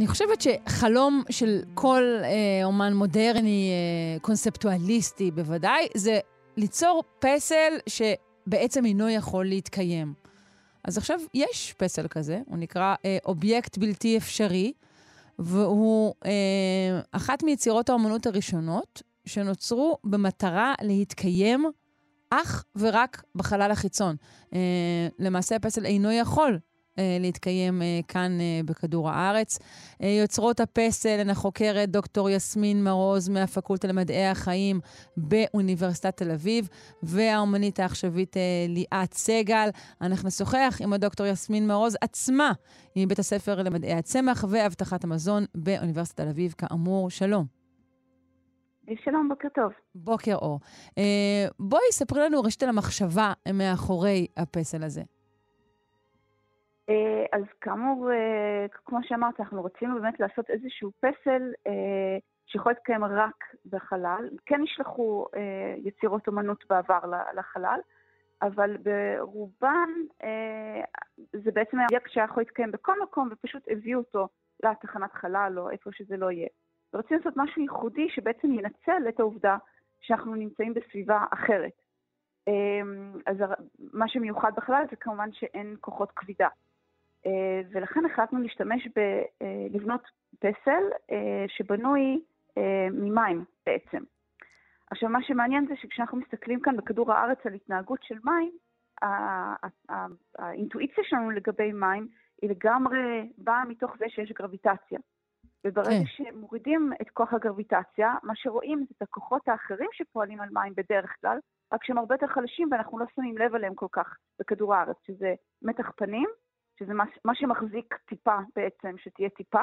חושבת שחלום של כל אה, אומן מודרני, אה, קונספטואליסטי בוודאי, זה ליצור פסל שבעצם אינו יכול להתקיים. אז עכשיו יש פסל כזה, הוא נקרא אה, אובייקט בלתי אפשרי, והוא אה, אחת מיצירות האומנות הראשונות שנוצרו במטרה להתקיים אך ורק בחלל החיצון. אה, למעשה הפסל אינו יכול להתקיים אה, כאן אה, בכדור הארץ. אה, יוצרות הפסל הן החוקרת דוקטור יסמין מרוז מהפקולטה למדעי החיים באוניברסיטת תל אביב, והאומנית העכשווית אה, ליאת סגל. אנחנו נשוחח עם הדוקטור יסמין מרוז עצמה, מבית הספר למדעי הצמח ואבטחת המזון באוניברסיטת תל אביב. כאמור, שלום. שלום, בוקר טוב. בוקר אור. אה, בואי ספרי לנו ראשית על המחשבה מאחורי הפסל הזה. אה, אז כאמור, אה, כמו שאמרת, אנחנו רצינו באמת לעשות איזשהו פסל אה, שיכול להתקיים רק בחלל. כן נשלחו יצירות אומנות בעבר לחלל, אבל ברובן זה בעצם היה אובייקט שהיה יכול להתקיים בכל מקום, ופשוט הביאו אותו לתחנת חלל או איפה שזה לא יהיה. ורצינו לעשות משהו ייחודי שבעצם ינצל את העובדה שאנחנו נמצאים בסביבה אחרת. אז מה שמיוחד בחלל זה כמובן שאין כוחות כבידה. אה, ולכן החלטנו להשתמש ב... אה, לבנות פסל אה, שבנוי ממים בעצם. עכשיו, מה שמעניין זה שכשאנחנו מסתכלים כאן בכדור הארץ על התנהגות של מים, האינטואיציה שלנו לגבי מים היא לגמרי באה מתוך זה שיש גרביטציה. וברגע כן. שמורידים את כוח הגרביטציה, מה שרואים זה את הכוחות האחרים שפועלים על מים בדרך כלל, רק שהם הרבה יותר חלשים ואנחנו לא שמים לב אליהם כל כך בכדור הארץ, שזה מתח פנים, שזה מה, מה שמחזיק טיפה בעצם, שתהיה טיפה,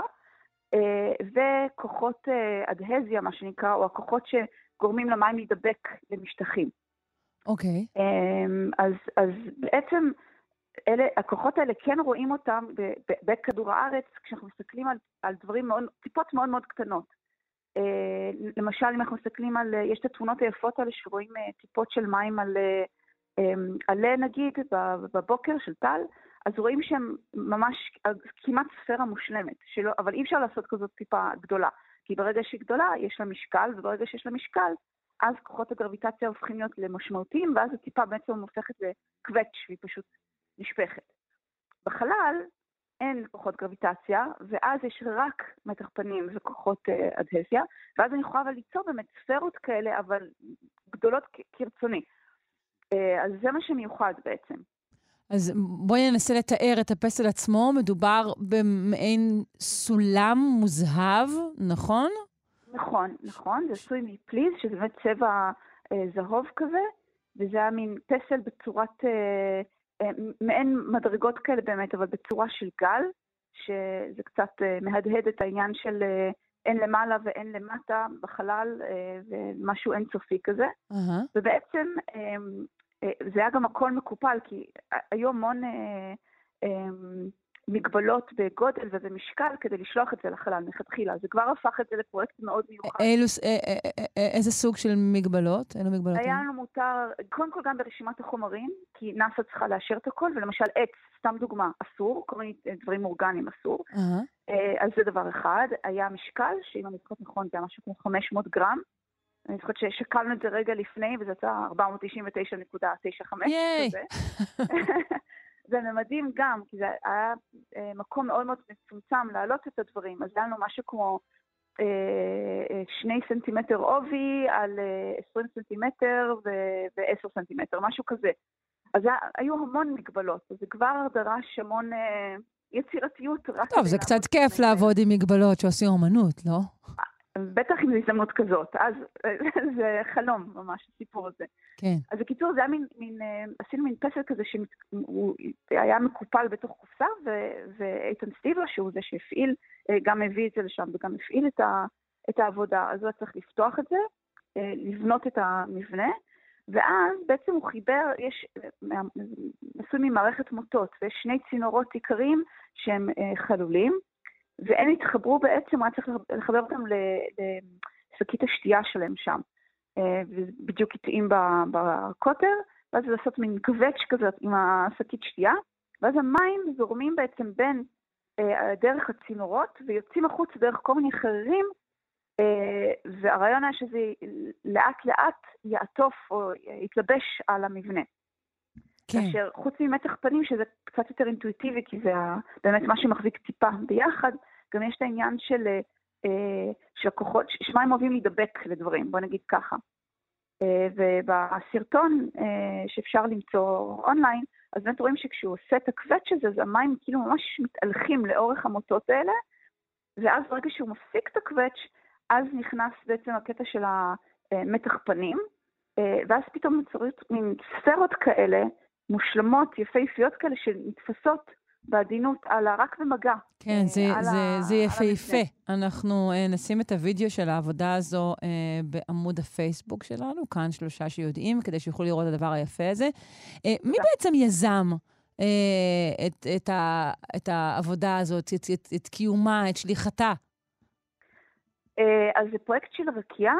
אה, וכוחות אה, אדהזיה, מה שנקרא, או הכוחות שגורמים למים להידבק למשטחים. אוקיי. אמ, אז, אז בעצם אלה, הכוחות האלה כן רואים אותם בכדור הארץ כשאנחנו מסתכלים על, על דברים מאוד, טיפות מאוד מאוד קטנות. אה, למשל, אם אנחנו מסתכלים על, יש את התמונות היפות האלה שרואים טיפות של מים על אמ, עלה נגיד בבוקר של טל, אז רואים שהם ממש כמעט ספירה מושלמת, שלא, אבל אי אפשר לעשות כזאת טיפה גדולה. כי ברגע שהיא גדולה, יש לה משקל, וברגע שיש לה משקל, אז כוחות הגרביטציה הופכים להיות למשמעותיים, ואז הטיפה בעצם הופכת לקווץ' והיא פשוט נשפכת. בחלל אין כוחות גרביטציה, ואז יש רק מתח פנים וכוחות אה, אדהזיה, ואז אני יכולה אבל ליצור באמת ספרות כאלה, אבל גדולות כרצוני. אה, אז זה מה שמיוחד בעצם. אז בואי ננסה לתאר את הפסל עצמו. מדובר במעין סולם מוזהב, נכון? נכון, נכון, זה עשוי מפליז, שזה באמת צבע אה, זהוב כזה, וזה היה מין פסל בצורת, אה, אה, מעין מדרגות כאלה באמת, אבל בצורה של גל, שזה קצת אה, מהדהד את העניין של אה, אין למעלה ואין למטה בחלל, אה, ומשהו אינסופי כזה. אהה. ובעצם אה, זה היה גם הכל מקופל, כי היו המון אה, אה, מגבלות בגודל ובמשקל כדי לשלוח את זה לחלל מלכתחילה. זה כבר הפך את זה לפרויקט מאוד מיוחד. אילו, אה, אה, אה, אה, איזה סוג של מגבלות? אילו מגבלות? היה? לנו מותר, קודם כל גם ברשימת החומרים, כי נאס"א צריכה לאשר את הכל, ולמשל עץ, סתם דוגמה, אסור, כל מיני דברים אורגניים אסור. אה, אז זה דבר אחד. היה משקל, שאם אני זוכרת נכון, זה היה משהו כמו 500 גרם. אני זוכרת ששקלנו את זה רגע לפני, וזה יצא 499.95 כזה. זה ממדים גם, כי זה היה אה, מקום מאוד מאוד מצומצם להעלות את הדברים. אז היה לנו משהו כמו אה, אה, שני סנטימטר עובי על עשרים סנטימטר ועשר סנטימטר, משהו כזה. אז היו המון מגבלות, וזה כבר דרש המון יצירתיות. טוב, זה קצת כיף לעבוד עם מגבלות שעושים אומנות, לא? בטח עם הזדמנות כזאת, אז זה חלום ממש, הסיפור הזה. כן. אז בקיצור, זה היה מין, מין אה, עשינו מין פסל כזה שהוא היה מקופל בתוך קופסה, ואיתן סטיבה, שהוא זה שהפעיל, אה, גם הביא את זה לשם וגם הפעיל את, ה, את העבודה, אז הוא היה צריך לפתוח את זה, אה, לבנות את המבנה, ואז בעצם הוא חיבר, יש, עשוי ממערכת מוטות, ויש שני צינורות עיקריים שהם חלולים, והם התחברו בעצם, היה צריך לחבר אותם לשקית השתייה שלהם שם. אה, וזה בדיוק התאים בקוטר, ואז לעשות מין קווץ' כזאת עם השקית שתייה, ואז המים זורמים בעצם בין אה, דרך הצינורות ויוצאים החוץ דרך כל מיני חרירים, אה, והרעיון היה שזה לאט לאט יעטוף או יתלבש על המבנה. כן. כאשר חוץ ממתח פנים, שזה קצת יותר אינטואיטיבי, כי זה באמת מה שמחזיק טיפה ביחד, גם יש את העניין של, אה, של הכוחות, שמע הם אוהבים להידבק לדברים, בוא נגיד ככה. אה, ובסרטון אה, שאפשר למצוא אונליין, אז באמת רואים שכשהוא עושה את הקווץ' הזה, אז המים כאילו ממש מתהלכים לאורך המוטות האלה, ואז ברגע שהוא מפסיק את הקווץ', אז נכנס בעצם הקטע של המתח פנים, ואז פתאום נוצרות מין ספרות כאלה, מושלמות, יפהפיות כאלה, שנתפסות בעדינות, על רק במגע. כן, זה, אה, זה, זה יפהפה. אנחנו uh, נשים את הוידאו של העבודה הזו uh, בעמוד הפייסבוק שלנו, כאן שלושה שיודעים, כדי שיוכלו לראות את הדבר היפה הזה. Uh, מי בעצם יזם uh, את, את, ה, את העבודה הזאת, את, את, את קיומה, את שליחתה? אז זה פרויקט של רקיע,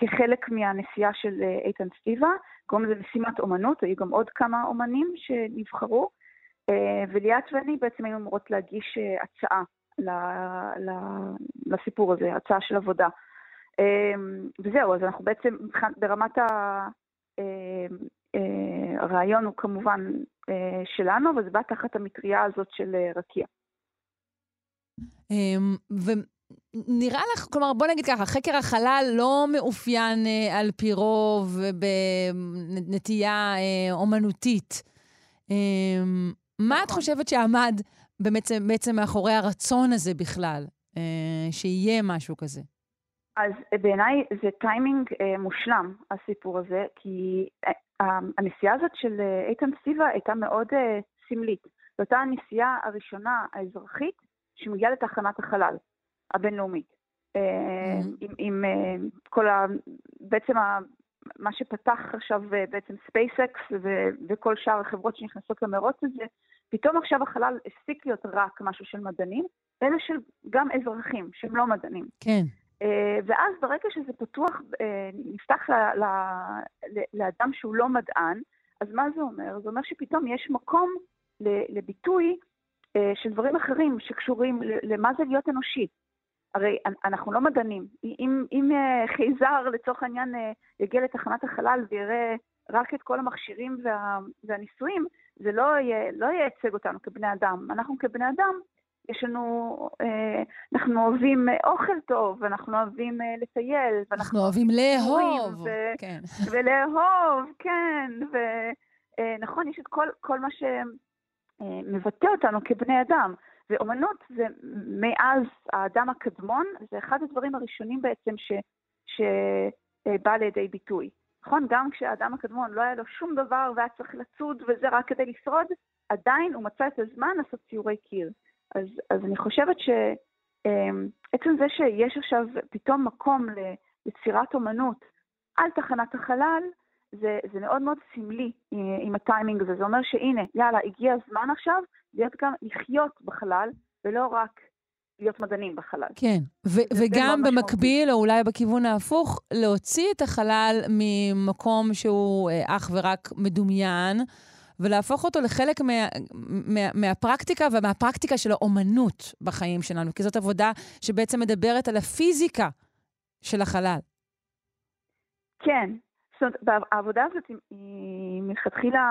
כחלק מהנסיעה של איתן סטיבה. קוראים לזה משימת אומנות, היו גם עוד כמה אומנים שנבחרו, אה, וליאת ואני בעצם היינו אמורות להגיש אה, הצעה לסיפור הזה, הצעה של עבודה. אה, וזהו, אז אנחנו בעצם, ברמת הרעיון הוא כמובן שלנו, וזה בא תחת המטריה הזאת של רקיע. נראה לך, כלומר, בוא נגיד ככה, חקר החלל לא מאופיין אה, על פי רוב בנטייה אה, אומנותית. אה, מה את נכון. חושבת שעמד בעצם, בעצם מאחורי הרצון הזה בכלל, אה, שיהיה משהו כזה? אז בעיניי זה טיימינג אה, מושלם, הסיפור הזה, כי אה, הנסיעה הזאת של אה, איתן סטיבה הייתה מאוד אה, סמלית. זו הייתה הנסיעה הראשונה האזרחית שמגיעה לתחנת החלל. הבינלאומית. אה. עם, עם אה, כל ה... בעצם ה, מה שפתח עכשיו אה, בעצם ספייסקס וכל שאר החברות שנכנסות למרוץ הזה, פתאום עכשיו החלל הפסיק להיות רק משהו של מדענים, אלא של גם אזרחים שהם לא מדענים. כן. ואז ברגע שזה פתוח, נפתח ל, ל, ל, לאדם שהוא לא מדען, אז מה זה אומר? זה אומר שפתאום יש מקום לביטוי של דברים אחרים שקשורים למה זה להיות אנושי. הרי אנחנו לא מדענים. אם, אם אה, חייזר, לצורך העניין, אה, יגיע לתחנת החלל ויראה רק את כל המכשירים וה, והניסויים, זה לא, יהיה, לא ייצג אותנו כבני אדם. אנחנו כבני אדם, יש לנו, אה, אנחנו אוהבים אוכל טוב, אנחנו אוהבים לטייל. אנחנו אוהבים לאהוב. ו- כן. ולאהוב, כן. ונכון, יש את כל, כל מה שמבטא אותנו כבני אדם. ואומנות זה מאז האדם הקדמון, זה אחד הדברים הראשונים בעצם ש, שבא לידי ביטוי. נכון? גם כשהאדם הקדמון לא היה לו שום דבר והיה צריך לצוד וזה רק כדי לשרוד, עדיין הוא מצא את הזמן לעשות ציורי קיר. אז, אז אני חושבת שעצם זה שיש עכשיו פתאום מקום ליצירת אומנות על תחנת החלל, זה, זה מאוד מאוד סמלי אה, עם הטיימינג הזה. זה אומר שהנה, יאללה, הגיע הזמן עכשיו להיות גם לחיות בחלל, ולא רק להיות מדענים בחלל. כן, ו- וגם במקביל, או אולי בכיוון ההפוך, להוציא את החלל ממקום שהוא אה, אך ורק מדומיין, ולהפוך אותו לחלק מה, מה, מהפרקטיקה ומהפרקטיקה של האומנות בחיים שלנו, כי זאת עבודה שבעצם מדברת על הפיזיקה של החלל. כן. זאת אומרת, העבודה הזאת היא מלכתחילה,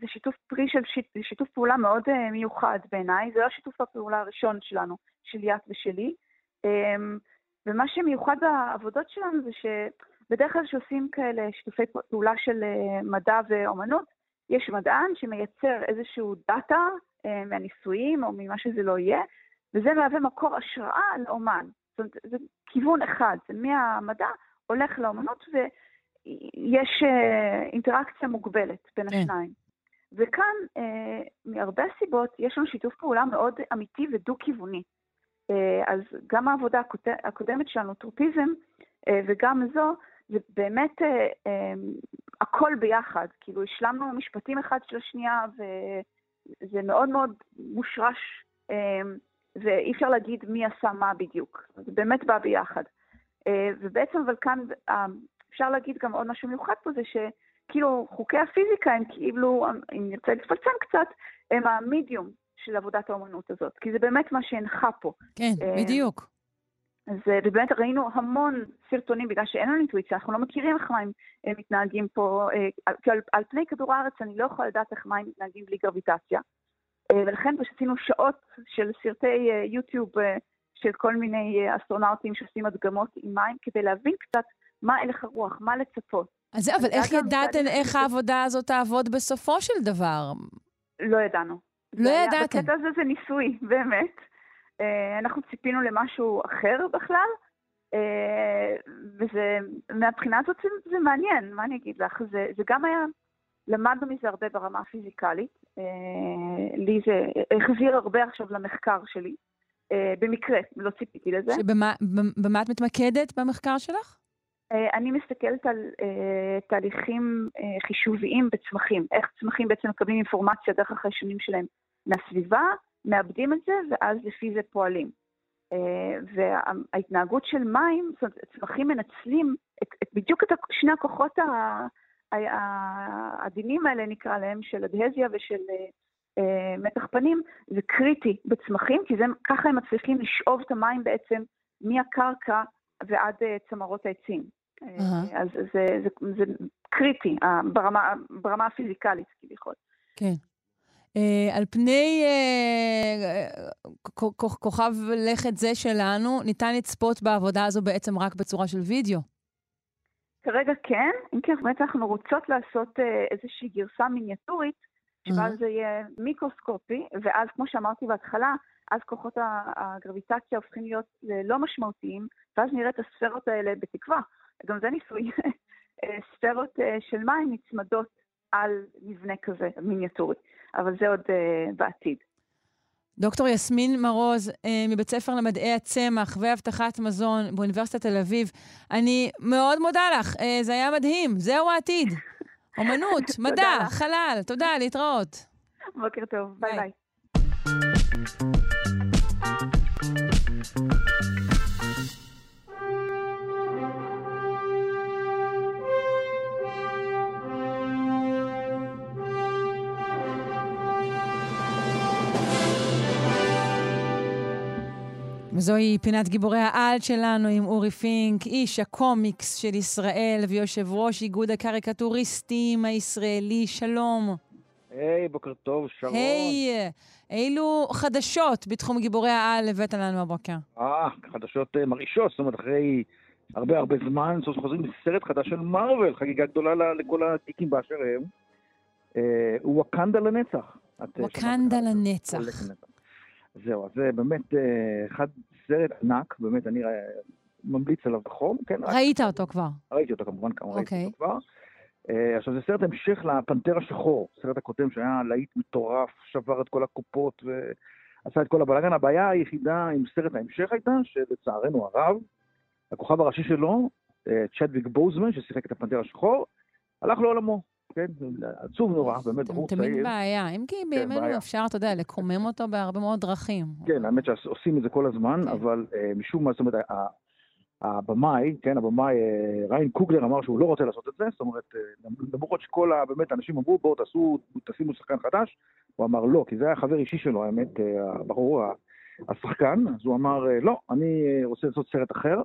זה שיתוף פרי של שיט, שיתוף פעולה מאוד uh, מיוחד בעיניי, זה לא שיתוף הפעולה הראשון שלנו, של ליאת ושלי. Um, ומה שמיוחד בעבודות שלנו זה שבדרך כלל כשעושים כאלה שיתופי פעולה של uh, מדע ואומנות, יש מדען שמייצר איזשהו דאטה uh, מהניסויים או ממה שזה לא יהיה, וזה מהווה מקור השראה לאומן. זאת אומרת, זה כיוון אחד, זה מהמדע הולך לאומנות ויש אינטראקציה מוגבלת בין כן. השניים. וכאן, uh, מהרבה סיבות, יש לנו שיתוף פעולה מאוד אמיתי ודו-כיווני. Uh, אז גם העבודה הקודמת שלנו, טרופיזם, uh, וגם זו, זה באמת uh, um, הכל ביחד. כאילו, השלמנו משפטים אחד של השנייה, וזה מאוד מאוד מושרש, um, ואי אפשר להגיד מי עשה מה בדיוק. זה באמת בא ביחד. אה, ובעצם, אבל כאן, אה, אפשר להגיד גם עוד משהו מיוחד פה, זה שכאילו חוקי הפיזיקה הם כאילו, אם נרצה לפלצן קצת, הם המידיום של עבודת האומנות הזאת, כי זה באמת מה שהנחה פה. כן, אה, בדיוק. אז ובאמת ראינו המון סרטונים, בגלל שאין לנו אינטואיציה, אנחנו לא מכירים איך מים מתנהגים פה, כי על, על פני כדור הארץ אני לא יכולה לדעת איך מים מתנהגים בלי גרביטציה. ולכן פשוט עשינו שעות של סרטי יוטיוב של כל מיני אה, אסטרונאוטים שעושים הדגמות עם מים, כדי להבין קצת מה הלך הרוח, מה לצפות. אז זהו, אבל איך ידעתם איך העבודה הזאת תעבוד בסופו של דבר? לא ידענו. לא ידעתם. בקטע הזה זה ניסוי, באמת. אה, אנחנו ציפינו למשהו אחר בכלל, אה, וזה, מהבחינה הזאת זה, זה מעניין, מה אני אגיד לך? זה, זה גם היה, למדנו מזה הרבה ברמה הפיזיקלית. לי זה החזיר הרבה עכשיו למחקר שלי. אה, במקרה, לא ציפיתי לזה. שבמה במה את מתמקדת במחקר שלך? אה, אני מסתכלת על אה, תהליכים אה, חישוביים בצמחים, איך צמחים בעצם מקבלים אינפורמציה דרך החיישנים שלהם מהסביבה, מאבדים את זה, ואז לפי זה פועלים. וההתנהגות של מים, זאת אומרת, צמחים מנצלים את, את, בדיוק את שני הכוחות העדינים האלה, נקרא להם, של אדהזיה ושל מתח פנים, זה קריטי בצמחים, כי זה, ככה הם מצליחים לשאוב את המים בעצם מהקרקע ועד אה, צמרות העצים. Uh-huh. אז זה, זה, זה קריטי ברמה, ברמה הפיזיקלית כביכול. כן. Uh, על פני uh, כוכב לכת זה שלנו, ניתן לצפות בעבודה הזו בעצם רק בצורה של וידאו. כרגע כן, אם כי באמת אנחנו רוצות לעשות uh, איזושהי גרסה מיניאטורית שאז זה יהיה מיקרוסקופי, ואז כמו שאמרתי בהתחלה, אז כוחות הגרביטציה הופכים להיות לא משמעותיים, ואז נראה את הספרות האלה בתקווה. גם זה ניסוי. אה, ספרות אה, של מים נצמדות על מבנה כזה, מיניאטורי, אבל זה עוד בעתיד. דוקטור יסמין מרוז, מבית ספר למדעי הצמח והבטחת מזון באוניברסיטת תל אביב, אני מאוד מודה לך, זה היה מדהים, זהו העתיד. אומנות, מדע, חלל. תודה, להתראות. בוקר טוב, ביי ביי. וזוהי פינת גיבורי העל שלנו עם אורי פינק, איש הקומיקס של ישראל ויושב ראש איגוד הקריקטוריסטים הישראלי. שלום. היי, hey, בוקר טוב, שרון. היי, hey, אילו חדשות בתחום גיבורי העל הבאת לנו הבוקר? אה, חדשות uh, מרעישות, זאת אומרת, אחרי הרבה הרבה זמן, סוף חוזרים לסרט חדש של מארוול, חגיגה גדולה לכל הטיקים באשר הם. אה, ווקנדה לנצח. אה, ווקנדה לנצח. זהו, אז זה באמת אה, אחד סרט ענק, באמת, אני אה, ממליץ עליו בחום. כן, ראית רק... אותו כבר. ראיתי אותו כמובן, כמובן okay. ראיתי אותו אוקיי. כבר. Uh, עכשיו, זה סרט המשך לפנתר השחור, סרט הקודם שהיה להיט מטורף, שבר את כל הקופות ועשה את כל הבלאגן. הבעיה היחידה עם סרט ההמשך הייתה שלצערנו הרב, הכוכב הראשי שלו, צ'דוויק בוזמן, ששיחק את הפנתר השחור, הלך לעולמו. כן, עצוב נורא, באמת בחור צעיר. תמיד בעיה, אם כי כן, בימינו אפשר, אתה יודע, לקומם אותו בהרבה מאוד דרכים. כן, האמת שעושים את זה כל הזמן, כן. אבל אה, משום מה, זאת אומרת, הבמאי, כן, הבמאי אה, ריין קוגלר אמר שהוא לא רוצה לעשות את זה, זאת אומרת, אה, למרות שכל באמת האנשים אמרו, בואו תעשו, תשימו שחקן חדש, הוא אמר לא, כי זה היה חבר אישי שלו, האמת, הבחור, השחקן, אז הוא אמר, לא, אני רוצה לעשות סרט אחר,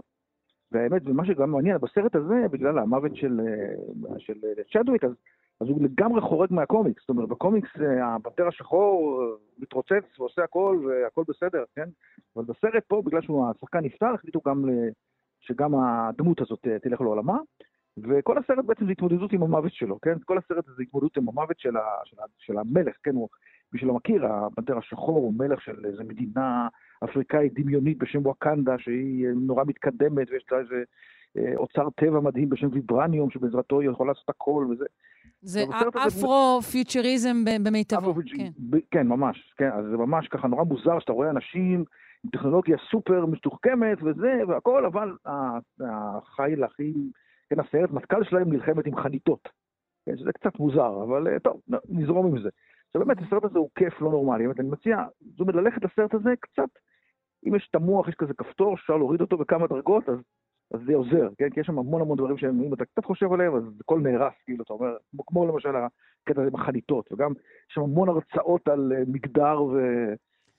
והאמת, ומה שגם מעניין, בסרט הזה, בגלל המוות של, של צ'דוויק, אז, אז הוא לגמרי חורג מהקומיקס. זאת אומרת, בקומיקס הפנתר השחור מתרוצץ ועושה הכל, והכל בסדר, כן? אבל בסרט פה, בגלל שהשחקן נפטר, החליטו גם שגם הדמות הזאת תלך לעולמה. וכל הסרט בעצם זה התמודדות עם המוות שלו, כן? כל הסרט זה התמודדות עם המוות של, ה, של, ה, של המלך, כן? הוא, מי שלא מכיר, הפנתר השחור הוא מלך של איזו מדינה אפריקאית דמיונית בשם וואקנדה, שהיא נורא מתקדמת, ויש לה איזה אה, אוצר טבע מדהים בשם ויברניום, שבעזרתו היא יכולה לעשות הכל וזה. זה אפרו-פיוטריזם במיטבו, כן. כן, ממש, כן, אז זה ממש ככה נורא מוזר שאתה רואה אנשים טכנולוגיה סופר מתוחכמת וזה, והכל, אבל החיל הכי... כן, הסיירת מטכ"ל שלהם נלחמת עם חניתות. כן, שזה קצת מוזר, אבל אה, טוב, נזרום עם זה. עכשיו באמת, הסרט הזה הוא כיף לא נורמלי. באמת, אני מציע, זאת אומרת, ללכת לסרט הזה קצת, אם יש את המוח, יש כזה כפתור, אפשר להוריד אותו בכמה דרגות, אז, אז זה עוזר, כן? כי יש שם המון המון דברים שהם, אם אתה קצת חושב עליהם, אז הכל נהרס, כאילו, אתה אומר, כמו, כמו למשל הקטע הזה עם החניתות, וגם יש שם המון הרצאות על אה, מגדר ו...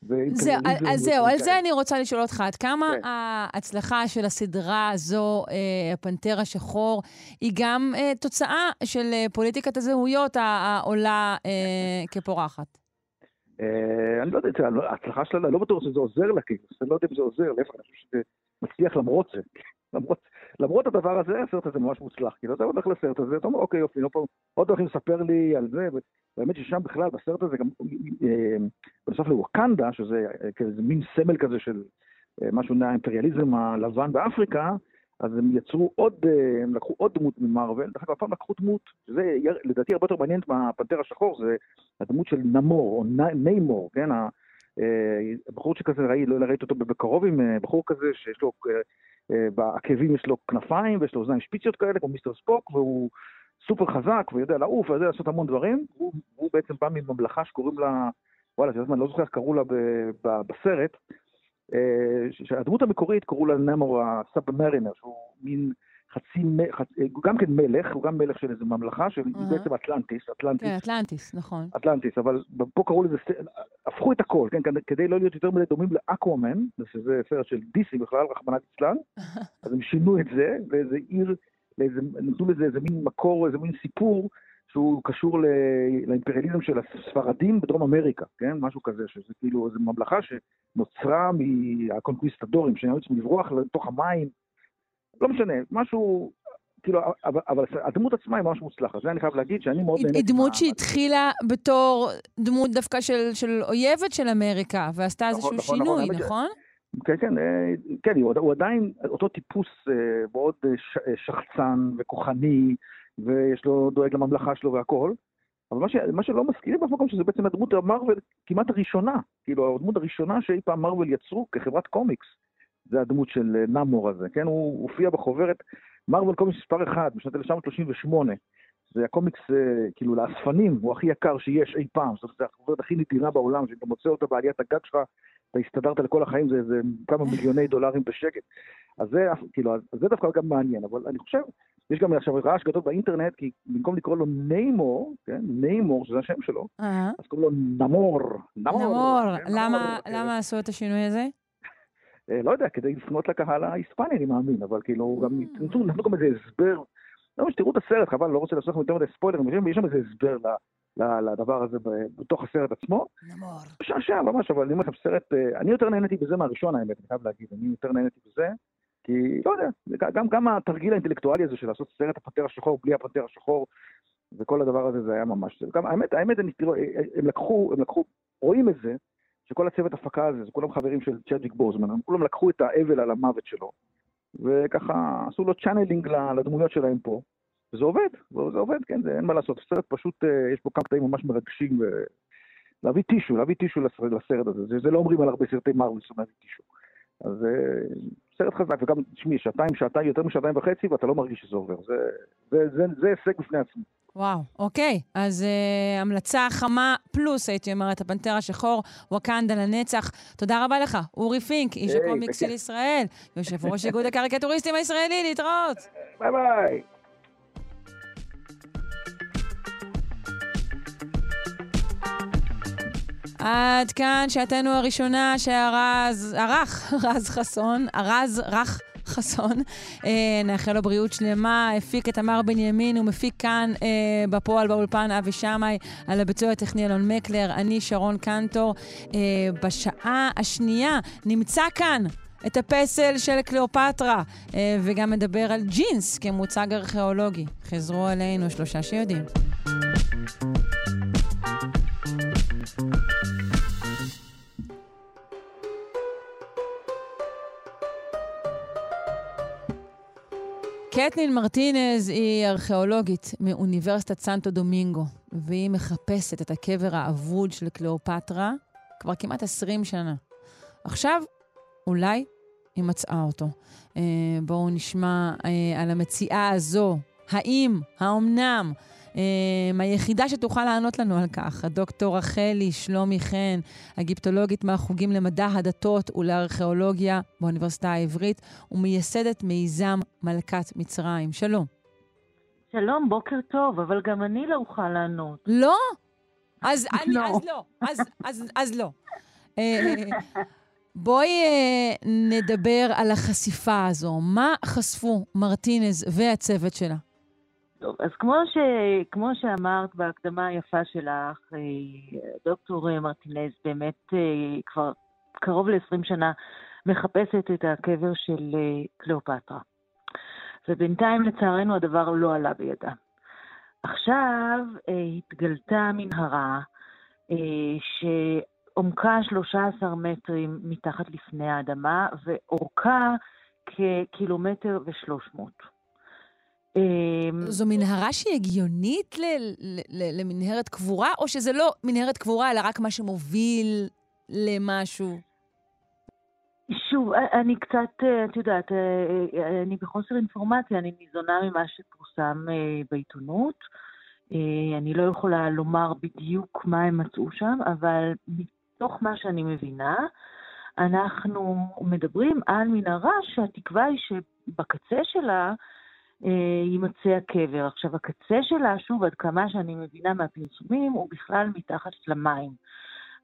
זה, אז זהו, על זה אני רוצה לשאול אותך, עד כמה כן. ההצלחה של הסדרה הזו, אה, הפנתר השחור, היא גם אה, תוצאה של אה, פוליטיקת הזהויות העולה כפורחת? אני לא יודע, ההצלחה שלה, לא בטוח שזה עוזר לה, כאילו, אני לא יודע אם זה עוזר, להפך, אני חושב שזה מצליח למרות זה. למרות, למרות הדבר הזה, הסרט הזה ממש מוצלח. כאילו, אתה הולך לסרט הזה, אתה אומר, אוקיי, יופי, לא פה, עוד הולכים לספר לי על זה, ובאמת ששם בכלל, בסרט הזה, גם אה, בנוסף לווקנדה, שזה אה, כאיזה מין סמל כזה של אה, משהו מהאימפריאליזם הלבן באפריקה, אז הם יצרו עוד, הם לקחו עוד דמות ממרוויל, דרך אגב, הפעם לקחו דמות, שזה לדעתי הרבה יותר מעניינת מהפנתר השחור, זה הדמות של נמור, או ניימור, כן? בחור שכזה, ראי, לא ראיתי אותו בקרוב עם בחור כזה שיש לו בעקבים יש לו כנפיים ויש לו אוזניים שפיציות כאלה, כמו מיסטר ספוק, והוא סופר חזק ויודע לעוף ויודע לעשות המון דברים. הוא, הוא בעצם בא מממלכה שקוראים לה, וואלה, שאני לא זוכר איך קראו לה ב, ב, בסרט, אה, שהדמות המקורית קראו לה נמור הסאב-מרינר, שהוא מין חצי, חצי, הוא גם כן מלך, הוא גם מלך של איזו ממלכה, שהיא uh-huh. בעצם אטלנטיס, אטלנטיס. כן, אטלנטיס, נכון. אטלנטיס, אבל פה קראו לזה, הפכו את הכל, כן, כדי לא להיות יותר מדי דומים לאקוואמן, שזה סרט של דיסי בכלל, רחמנא ליצלן, אז הם שינו את זה, לאיזה עיר, לאיזה, נתנו לזה איזה מין מקור, איזה מין סיפור, שהוא קשור לאימפריאליזם של הספרדים בדרום אמריקה, כן? משהו כזה, שזה כאילו איזו ממלכה שנוצרה מהקונקוויסטדורים, שהיו צריכים לברוח לתוך המים, לא משנה, משהו, כאילו, אבל, אבל הדמות עצמה היא ממש מוצלחת, זה אני חייב להגיד שאני מאוד. היא דמות שהתחילה בתור דמות דווקא של, של אויבת של אמריקה, ועשתה נכון, איזשהו נכון, שינוי, נכון? נכון? כן, כן, אה, כן, הוא, הוא עדיין אותו טיפוס אה, מאוד אה, שחצן וכוחני, ויש לו, דואג לממלכה שלו והכול. אבל מה, ש, מה שלא מזכירים באף מקום שזה בעצם הדמות המרוויל כמעט הראשונה, כאילו הדמות הראשונה שאי פעם מרוויל יצרו כחוברת קומיקס. זה הדמות של אה, נמור הזה, כן? הוא הופיע בחוברת מרוויל קומיקס מספר 1 בשנת 1938. זה הקומיקס, אה, כאילו, לאספנים, הוא הכי יקר שיש אי פעם. זאת אומרת, זה החוברת הכי נדירה בעולם, שאתה מוצא אותה בעליית הגג שלך, אתה הסתדרת לכל החיים, זה, זה כמה מיליוני דולרים בשקט. אז זה, כאילו, אז זה דווקא גם מעניין, אבל אני חושב, יש גם עכשיו רעש גדול באינטרנט, כי במקום לקרוא לו ניימור, כן, ניימור, שזה השם שלו. אז קוראים לו נמור. נמור. כן, למה, נמור, למה. עשו את השינוי הזה? אה, לא יודע, כדי לפנות לקהל ההיספני, אני מאמין, אבל כאילו, גם mm. נתנו גם איזה הסבר. לא, שתראו את הסרט, חבל, לא רוצה לעשות לכם יותר מדי ספוילרים, יש שם איזה הסבר לדבר הזה בתוך הסרט עצמו. נמור. שעשע ממש, אבל אני אומר לכם, סרט, אה, אני יותר נהניתי בזה מהראשון, האמת, אני חייב להגיד, אני יותר נהניתי בזה, כי, לא יודע, גם, גם התרגיל האינטלקטואלי הזה של לעשות סרט הפנתר השחור בלי הפנתר השחור, וכל הדבר הזה, זה היה ממש, גם, האמת, האמת, אני, תראו, אה, הם לקחו, הם לקחו, רואים את זה, שכל הצוות הפקה הזה, זה כולם חברים של צ'אדוויק בוזמן, הם כולם לקחו את האבל על המוות שלו, וככה עשו לו channeling לדמויות שלהם פה, וזה עובד, זה עובד, כן, זה אין מה לעשות, הסרט פשוט, אה, יש פה כמה קטעים ממש מרגשים, להביא טישו, להביא טישו לסרט, לסרט הזה, זה, זה לא אומרים על הרבה סרטי מרוויל, זאת אומרת טישו. אז אה, סרט חזק, וגם, תשמעי, שעתיים, שעתיים, יותר משעתיים וחצי, ואתה לא מרגיש שזה עובר, זה, זה, זה, זה הישג בפני עצמו. וואו, אוקיי. אז uh, המלצה חמה פלוס, הייתי אומרת, הפנתר השחור, וואקנדה לנצח. תודה רבה לך, אורי פינק, איש הקומיקס של ישראל, יושב ראש איגוד הקריקטוריסטים הישראלי, להתראות. ביי ביי. עד כאן שעתנו הראשונה שארז, ערך רז חסון, ארז רך חסון. אה, נאחל לו בריאות שלמה. הפיק את תמר בנימין, הוא מפיק כאן אה, בפועל באולפן אבי שמאי, על הביצוע הטכני אלון מקלר, אני שרון קנטור. אה, בשעה השנייה נמצא כאן את הפסל של קליאופטרה, וגם מדבר על ג'ינס כמוצג ארכיאולוגי. חזרו עלינו שלושה שיודעים. קטלין מרטינז היא ארכיאולוגית מאוניברסיטת סנטו דומינגו, והיא מחפשת את הקבר האבוד של קליאופטרה כבר כמעט 20 שנה. עכשיו, אולי היא מצאה אותו. אה, בואו נשמע אה, על המציאה הזו. האם, האומנם, היחידה שתוכל לענות לנו על כך, הדוקטור רחלי שלומי חן, הגיפטולוגית מהחוגים למדע הדתות ולארכיאולוגיה באוניברסיטה העברית, ומייסדת מיזם מלכת מצרים. שלום. שלום, בוקר טוב, אבל גם אני לא אוכל לענות. לא? אז, אני, לא. אז לא. אז, אז, אז לא. אה, בואי uh, נדבר על החשיפה הזו. מה חשפו מרטינז והצוות שלה? טוב, אז כמו, ש, כמו שאמרת בהקדמה היפה שלך, אה, דוקטור מרטינז באמת אה, כבר קרוב ל-20 שנה מחפשת את הקבר של אה, קליאופטרה. ובינתיים, לצערנו, הדבר לא עלה בידה. עכשיו התגלתה מנהרה שעומקה 13 מטרים מתחת לפני האדמה, ואורכה כקילומטר ושלוש מאות. אמ, זו מנהרה שהיא הגיונית למנהרת קבורה, או שזה לא מנהרת קבורה, אלא רק מה שמוביל למשהו? שוב, אני קצת, את יודעת, אני בחוסר אינפורמציה, אני ניזונה ממה שפורסם אה, בעיתונות. אה, אני לא יכולה לומר בדיוק מה הם מצאו שם, אבל מתוך מה שאני מבינה, אנחנו מדברים על מנהרה שהתקווה היא שבקצה שלה אה, יימצא הקבר. עכשיו, הקצה שלה, שוב, עד כמה שאני מבינה מהפרסומים, הוא בכלל מתחת למים.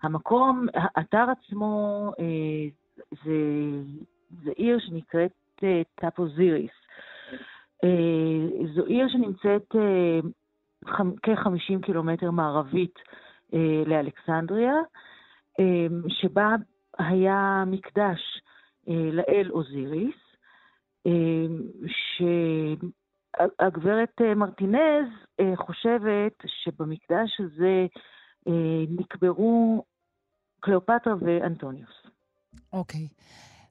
המקום, האתר עצמו, אה, זה, זה עיר שנקראת אה, טאפוזיריס. זו עיר שנמצאת כ-50 קילומטר מערבית לאלכסנדריה, שבה היה מקדש לאל אוזיריס, שהגברת אה, מרטינז אה, חושבת שבמקדש הזה אה, נקברו קליאופטרה ואנטוניוס. אוקיי.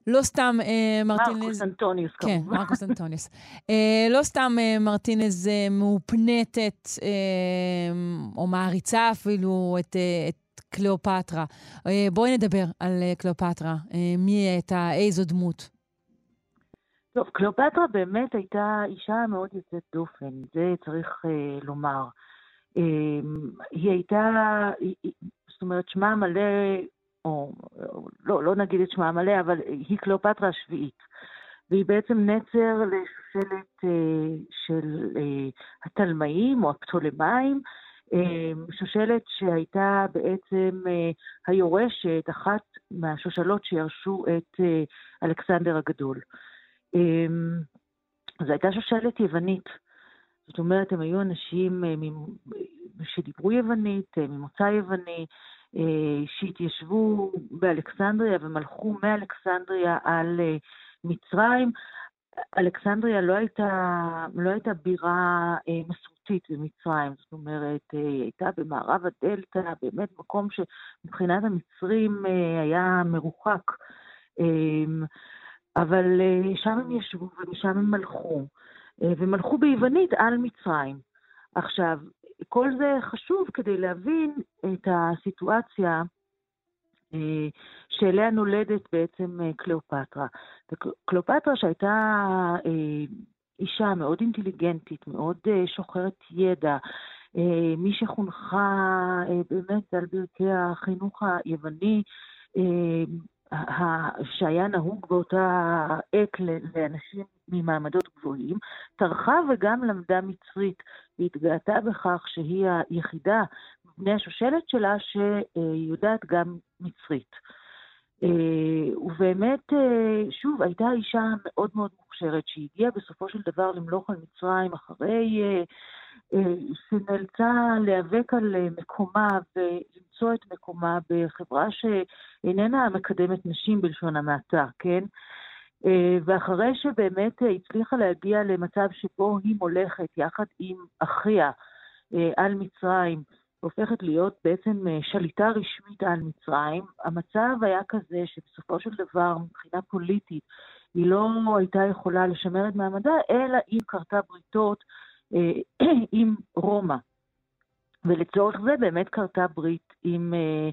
לא סתם אה, מרטינז... מרקוס אנטוניוס, כן, כמובן. כן, מרקוס אנטוניוס. אה, לא סתם אה, מרטינז אה, מאופנטת, אה, או מעריצה אפילו, את, אה, את קליאופטרה. אה, בואי נדבר על אה, קליאופטרה. אה, מי הייתה, איזו דמות. טוב, קליאופטרה באמת הייתה אישה מאוד יוצאת דופן, זה צריך אה, לומר. אה, היא הייתה, היא, זאת אומרת, שמה מלא, או לא, לא נגיד את שמה המלא, אבל היא קליאופטרה השביעית. והיא בעצם נצר לשושלת אה, של אה, התלמאים או הפטולמאים, אה, שושלת שהייתה בעצם אה, היורשת, אחת מהשושלות שירשו את אה, אלכסנדר הגדול. אמ, זו הייתה שושלת יוונית. זאת אומרת, הם היו אנשים אה, שדיברו יוונית, אה, ממוצא יווני, אה, שהתיישבו באלכסנדריה ומלכו מאלכסנדריה על מצרים. אלכסנדריה לא הייתה, לא הייתה בירה מסורתית במצרים, זאת אומרת, היא הייתה במערב הדלתא, באמת מקום שמבחינת המצרים היה מרוחק. אבל אה, שם הם ישבו ומשם הם מלכו, אה, ומלכו ביוונית על מצרים. עכשיו, כל זה חשוב כדי להבין את הסיטואציה אה, שאליה נולדת בעצם קליאופטרה. קליאופטרה שהייתה אישה מאוד אינטליגנטית, מאוד שוחרת ידע, מי שחונכה באמת על ברכי החינוך היווני, שהיה נהוג באותה עת לאנשים ממעמדות גבוהים, טרחה וגם למדה מצרית, והתגאתה בכך שהיא היחידה מבני השושלת שלה שיודעת גם מצרית. ובאמת, שוב, הייתה אישה מאוד מאוד מוכשרת, שהגיעה בסופו של דבר למלוך על מצרים אחרי שנאלצה להיאבק על מקומה ולמצוא את מקומה בחברה שאיננה מקדמת נשים בלשון המעטה, כן? ואחרי שבאמת הצליחה להגיע למצב שבו היא מולכת יחד עם אחיה על מצרים, הופכת להיות בעצם שליטה רשמית על מצרים, המצב היה כזה שבסופו של דבר, מבחינה פוליטית, היא לא הייתה יכולה לשמר את מעמדה, אלא היא כרתה בריתות אה, עם רומא. ולצורך זה באמת כרתה ברית עם, אה,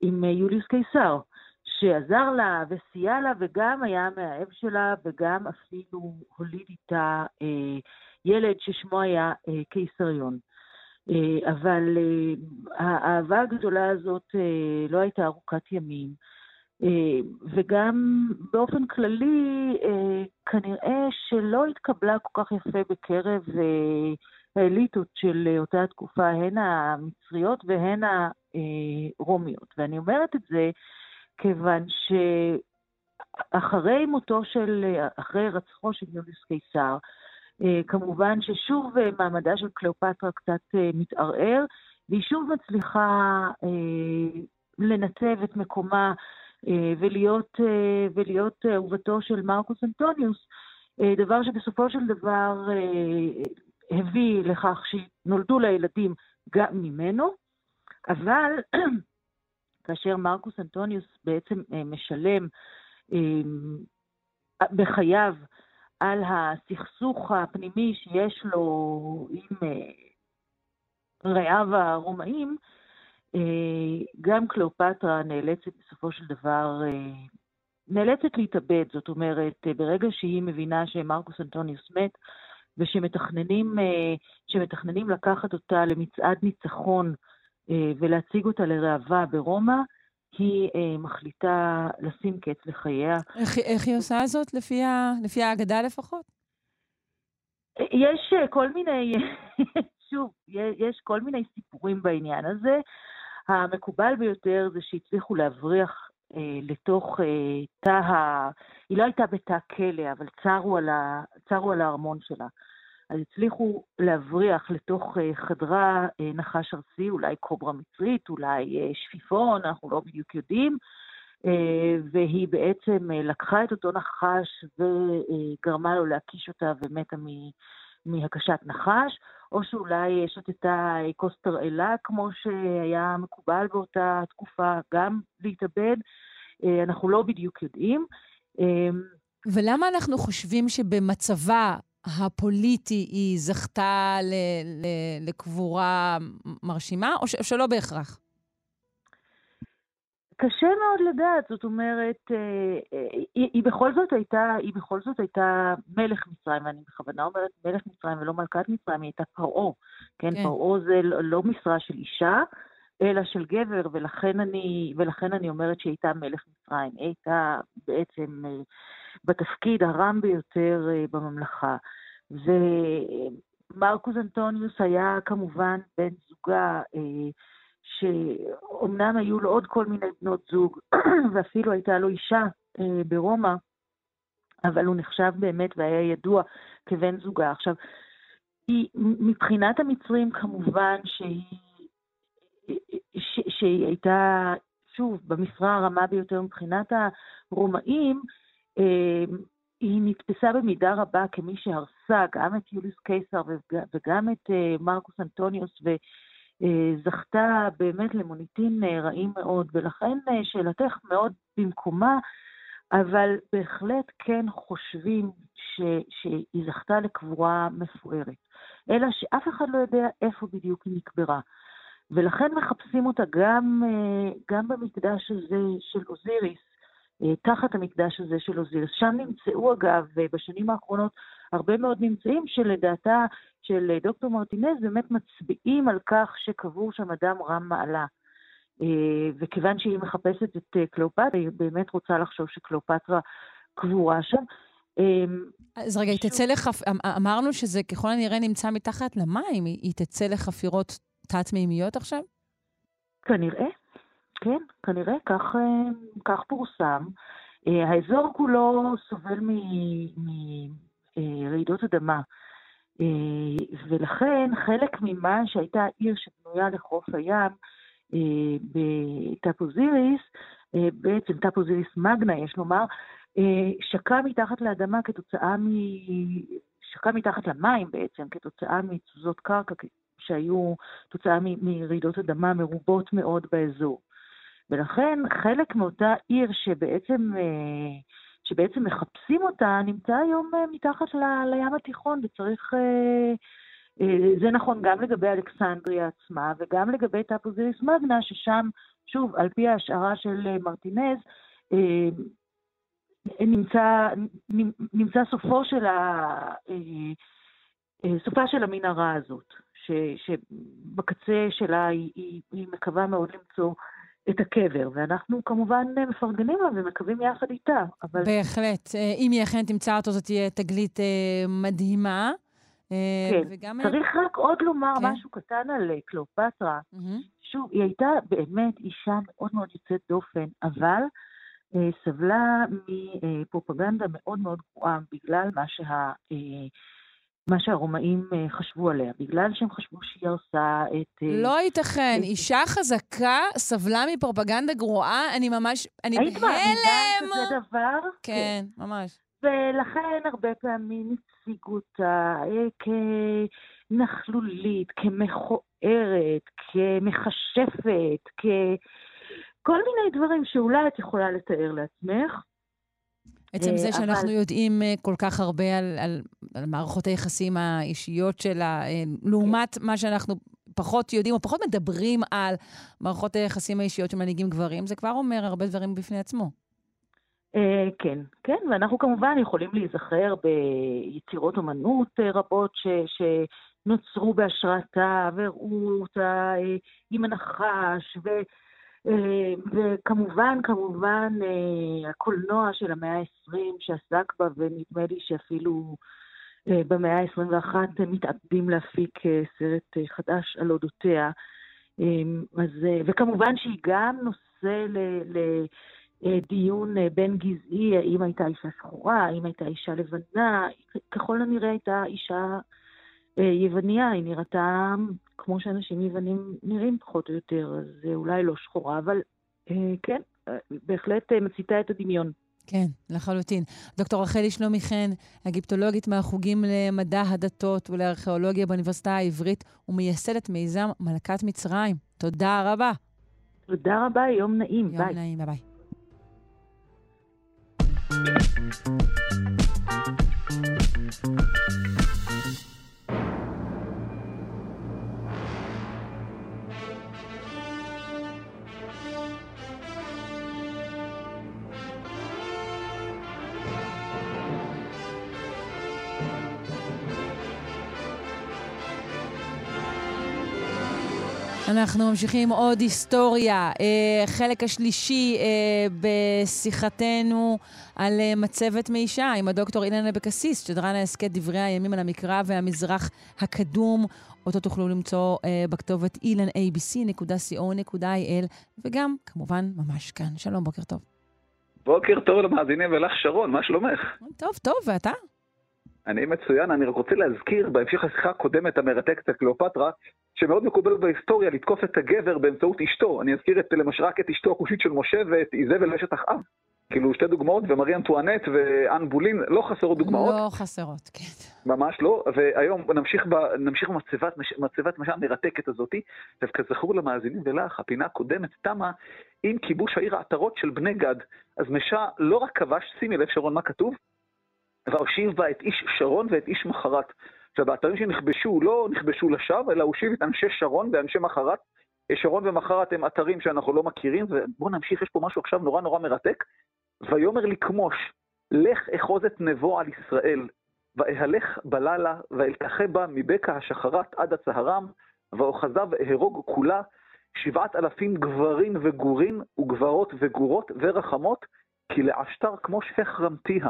עם יוליוס קיסר, שעזר לה וסייע לה וגם היה המאהב שלה וגם אפילו הוליד איתה אה, ילד ששמו היה קיסריון. אבל האהבה הגדולה הזאת לא הייתה ארוכת ימים. אה, וגם באופן כללי, אה, כנראה שלא התקבלה כל כך יפה בקרב אה, האליטות של אותה תקופה, הן המצריות והן הרומיות. ואני אומרת את זה כיוון שאחרי מותו של, אחרי רצחו של יוליוס קיסר, כמובן ששוב מעמדה של קליאופטרה קצת מתערער, והיא שוב מצליחה לנתב את מקומה אה, ולהיות, אה, ולהיות אהובתו של מרקוס אנטוניוס, אה, דבר שבסופו של דבר הביא לכך שנולדו לה ילדים גם ממנו, אבל כאשר מרקוס אנטוניוס בעצם משלם בחייו על הסכסוך הפנימי שיש לו עם רעיו הרומאים, אה, גם קליאופטרה נאלצת בסופו של דבר, אה, נאלצת להתאבד, זאת אומרת, אה, ברגע שהיא מבינה שמרקוס אנטוניוס מת, ושמתכננים שמתכננים לקחת אותה למצעד ניצחון ולהציג אותה לראווה ברומא, היא מחליטה לשים קץ לחייה. איך, איך היא עושה זאת, לפי, ה, לפי האגדה לפחות? יש כל מיני, שוב, יש כל מיני סיפורים בעניין הזה. המקובל ביותר זה שהצליחו להבריח אה, לתוך אה, תא ה... היא לא הייתה בתא כלא, אבל צרו על, ה... צרו על הארמון שלה. אז הצליחו להבריח לתוך אה, חדרה אה, נחש ארסי, אולי קוברה מצרית, אולי אה, שפיפון, אנחנו לא בדיוק יודעים, והיא בעצם לקחה את אותו נחש וגרמה לו להקיש אותה ומתה מ... מהקשת נחש, או שאולי שתתה כוס תרעלה, כמו שהיה מקובל באותה תקופה, גם להתאבד. אנחנו לא בדיוק יודעים. ולמה אנחנו חושבים שבמצבה הפוליטי היא זכתה ל- ל- לקבורה מרשימה, או, ש- או שלא בהכרח? קשה מאוד לדעת, זאת אומרת, אה, אה, היא, היא בכל זאת הייתה, היא בכל זאת הייתה מלך מצרים, ואני בכוונה אומרת מלך מצרים ולא מלכת מצרים, היא הייתה פרעה, כן? כן. פרעה זה לא, לא משרה של אישה, אלא של גבר, ולכן אני, ולכן אני אומרת שהיא הייתה מלך מצרים. היא הייתה בעצם אה, בתפקיד הרם ביותר בממלכה. ומרקוס אנטוניוס היה כמובן בן זוגה, שאומנם היו לו עוד כל מיני בנות זוג, ואפילו הייתה לו אישה אה, ברומא, אבל הוא נחשב באמת והיה ידוע כבן זוגה. עכשיו, היא, מבחינת המצרים כמובן שהיא, ש, שהיא הייתה, שוב, במשרה הרמה ביותר מבחינת הרומאים, אה, היא נתפסה במידה רבה כמי שהרסה גם את יוליוס קיסר וגם את אה, מרקוס אנטוניוס, ו... אה, באמת למוניטין אה, רעים מאוד, ולכן שאלתך מאוד במקומה, אבל בהחלט כן חושבים ש, שהיא זכתה לקבורה מפוארת. אלא שאף אחד לא יודע איפה בדיוק היא נקברה. ולכן מחפשים אותה גם, גם במקדש הזה של אוזיריס, תחת המקדש הזה של אוזיריס. שם נמצאו אגב בשנים האחרונות הרבה מאוד ממצאים שלדעתה של אה, דוקטור מרטינז באמת מצביעים על כך שקבור שם אדם רם מעלה. אה, וכיוון שהיא מחפשת את אה, קליאופטרה, היא באמת רוצה לחשוב שקליאופטרה קבורה שם. אז רגע, היא תצא לחפ... אמ, אמרנו שזה ככל הנראה נמצא מתחת למים, היא תצא לחפירות תת-מימיות עכשיו? כנראה. כן, כנראה, כך, אה, כך פורסם. אה, האזור כולו סובל מרעידות אדמה, ולכן חלק ממה שהייתה עיר שבנויה לחוף הים, בטאפוזיריס, בעצם טאפוזיריס מגנה, יש לומר, שקע מתחת לאדמה כתוצאה מ... שקע מתחת למים בעצם, כתוצאה מתזוזות קרקע שהיו תוצאה מרעידות אדמה מרובות מאוד באזור. ולכן חלק מאותה עיר שבעצם, אה, שבעצם מחפשים אותה, נמצא היום אה, מתחת ל, לים התיכון, וצריך... אה, זה נכון גם לגבי אלכסנדריה עצמה, וגם לגבי טאפוזיריס מגנה, ששם, שוב, על פי ההשערה של מרטינז, נמצא, נמצא סופו של ה... סופה של המנהרה הזאת. ש, שבקצה שלה היא, היא, היא מקווה מאוד למצוא את הקבר, ואנחנו כמובן מפרגנים לה ומקווים יחד איתה. אבל... בהחלט. אה, אם היא אכן תמצא אותו, זאת תהיה תגלית אה, מדהימה. אה, כן, וגם... צריך רק עוד לומר כן. משהו קטן על קליאופטרה. Mm-hmm. שוב, היא הייתה באמת אישה מאוד מאוד יוצאת דופן, אבל אה, סבלה מפרופגנדה מאוד מאוד גרועה בגלל מה שה... אה, מה שהרומאים אה, חשבו עליה, בגלל שהם חשבו שהיא עושה את... אה, לא ייתכן, את... אישה חזקה סבלה מפרופגנדה גרועה, אני ממש... אני בהלם! היית מאמינה שזה דבר? כן, כן, ממש. ולכן הרבה פעמים הציגו אותה אה, כנכלולית, כמכוערת, כמכשפת, כ... כל מיני דברים שאולי את יכולה לתאר לעצמך. עצם זה אה, שאנחנו אבל... יודעים אה, כל כך הרבה על, על, על מערכות היחסים האישיות שלה, אה, לעומת מה שאנחנו פחות יודעים או פחות מדברים על מערכות היחסים האישיות של מנהיגים גברים, זה כבר אומר הרבה דברים בפני עצמו. כן, כן, ואנחנו כמובן יכולים להיזכר ביצירות אומנות רבות ש, שנוצרו בהשראתה, והראו אותה עם הנחש, ו... אה, וכמובן, כמובן, אה, הקולנוע של המאה ה-20 שעסק בה, ונדמה לי שאפילו אה, במאה ה-21 מתעתדים להפיק סרט חדש על אודותיה. אז, וכמובן שהיא גם נושא לדיון בין גזעי, האם הייתה אישה שחורה, האם הייתה אישה לבנה, ככל הנראה הייתה אישה יווניה, היא נראתה כמו שאנשים יוונים נראים פחות או יותר, אז זה אולי לא שחורה, אבל אה, כן, אה, בהחלט אה, מציתה את הדמיון. כן, לחלוטין. דוקטור רחלי שלומי חן, אגיפטולוגית מהחוגים למדע הדתות ולארכיאולוגיה באוניברסיטה העברית ומייסדת מיזם מלכת מצרים. תודה רבה. תודה רבה, יום נעים, יום ביי. נעים, ביי ביי. אנחנו ממשיכים עוד היסטוריה. אה, חלק השלישי אה, בשיחתנו על אה, מצבת מישה עם הדוקטור אילן אבקסיס, שדרן ההסכת דברי הימים על המקרא והמזרח הקדום. אותו תוכלו למצוא בכתובת ilanabc.co.il, וגם, כמובן, ממש כאן. שלום, בוקר טוב. בוקר טוב למאזינים ולך, שרון, מה שלומך? טוב, טוב, ואתה? אני מצוין, אני רק רוצה להזכיר בהמשך השיחה הקודמת המרתקת על קליאופטרה, שמאוד מקובל בהיסטוריה לתקוף את הגבר באמצעות אשתו. אני אזכיר את, למשל רק את אשתו הכושית של משה ואת איזבל אשת אחאב. כאילו שתי דוגמאות, ומרי אנטואנט ואן בולין, לא חסרות דוגמאות. לא חסרות, כן. ממש לא, והיום נמשיך, ב, נמשיך במצבת, מצבת משל המרתקת הזאתי, וכזכור למאזינים ולך, הפינה הקודמת תמה עם כיבוש העיר העטרות של בני גד. אז משה לא רק כבש, שימי לב שרון מה כתוב, והושיב בה את איש שרון ואת איש מחרת. עכשיו, באתרים שנכבשו לא נכבשו לשווא, אלא הושיב את אנשי שרון ואנשי מחרת. שרון ומחרת הם אתרים שאנחנו לא מכירים, ובואו נמשיך, יש פה משהו עכשיו נורא נורא מרתק. ויאמר לכמוש, לך אחוז את נבו על ישראל, ואהלך בלילה, ואלקחה בה מבקע השחרת עד הצהרם, ואוחזיו אהרוג כולה, שבעת אלפים גברים וגורים, וגברות וגורות ורחמות, כי לעשתר כמו שפך רמתיה.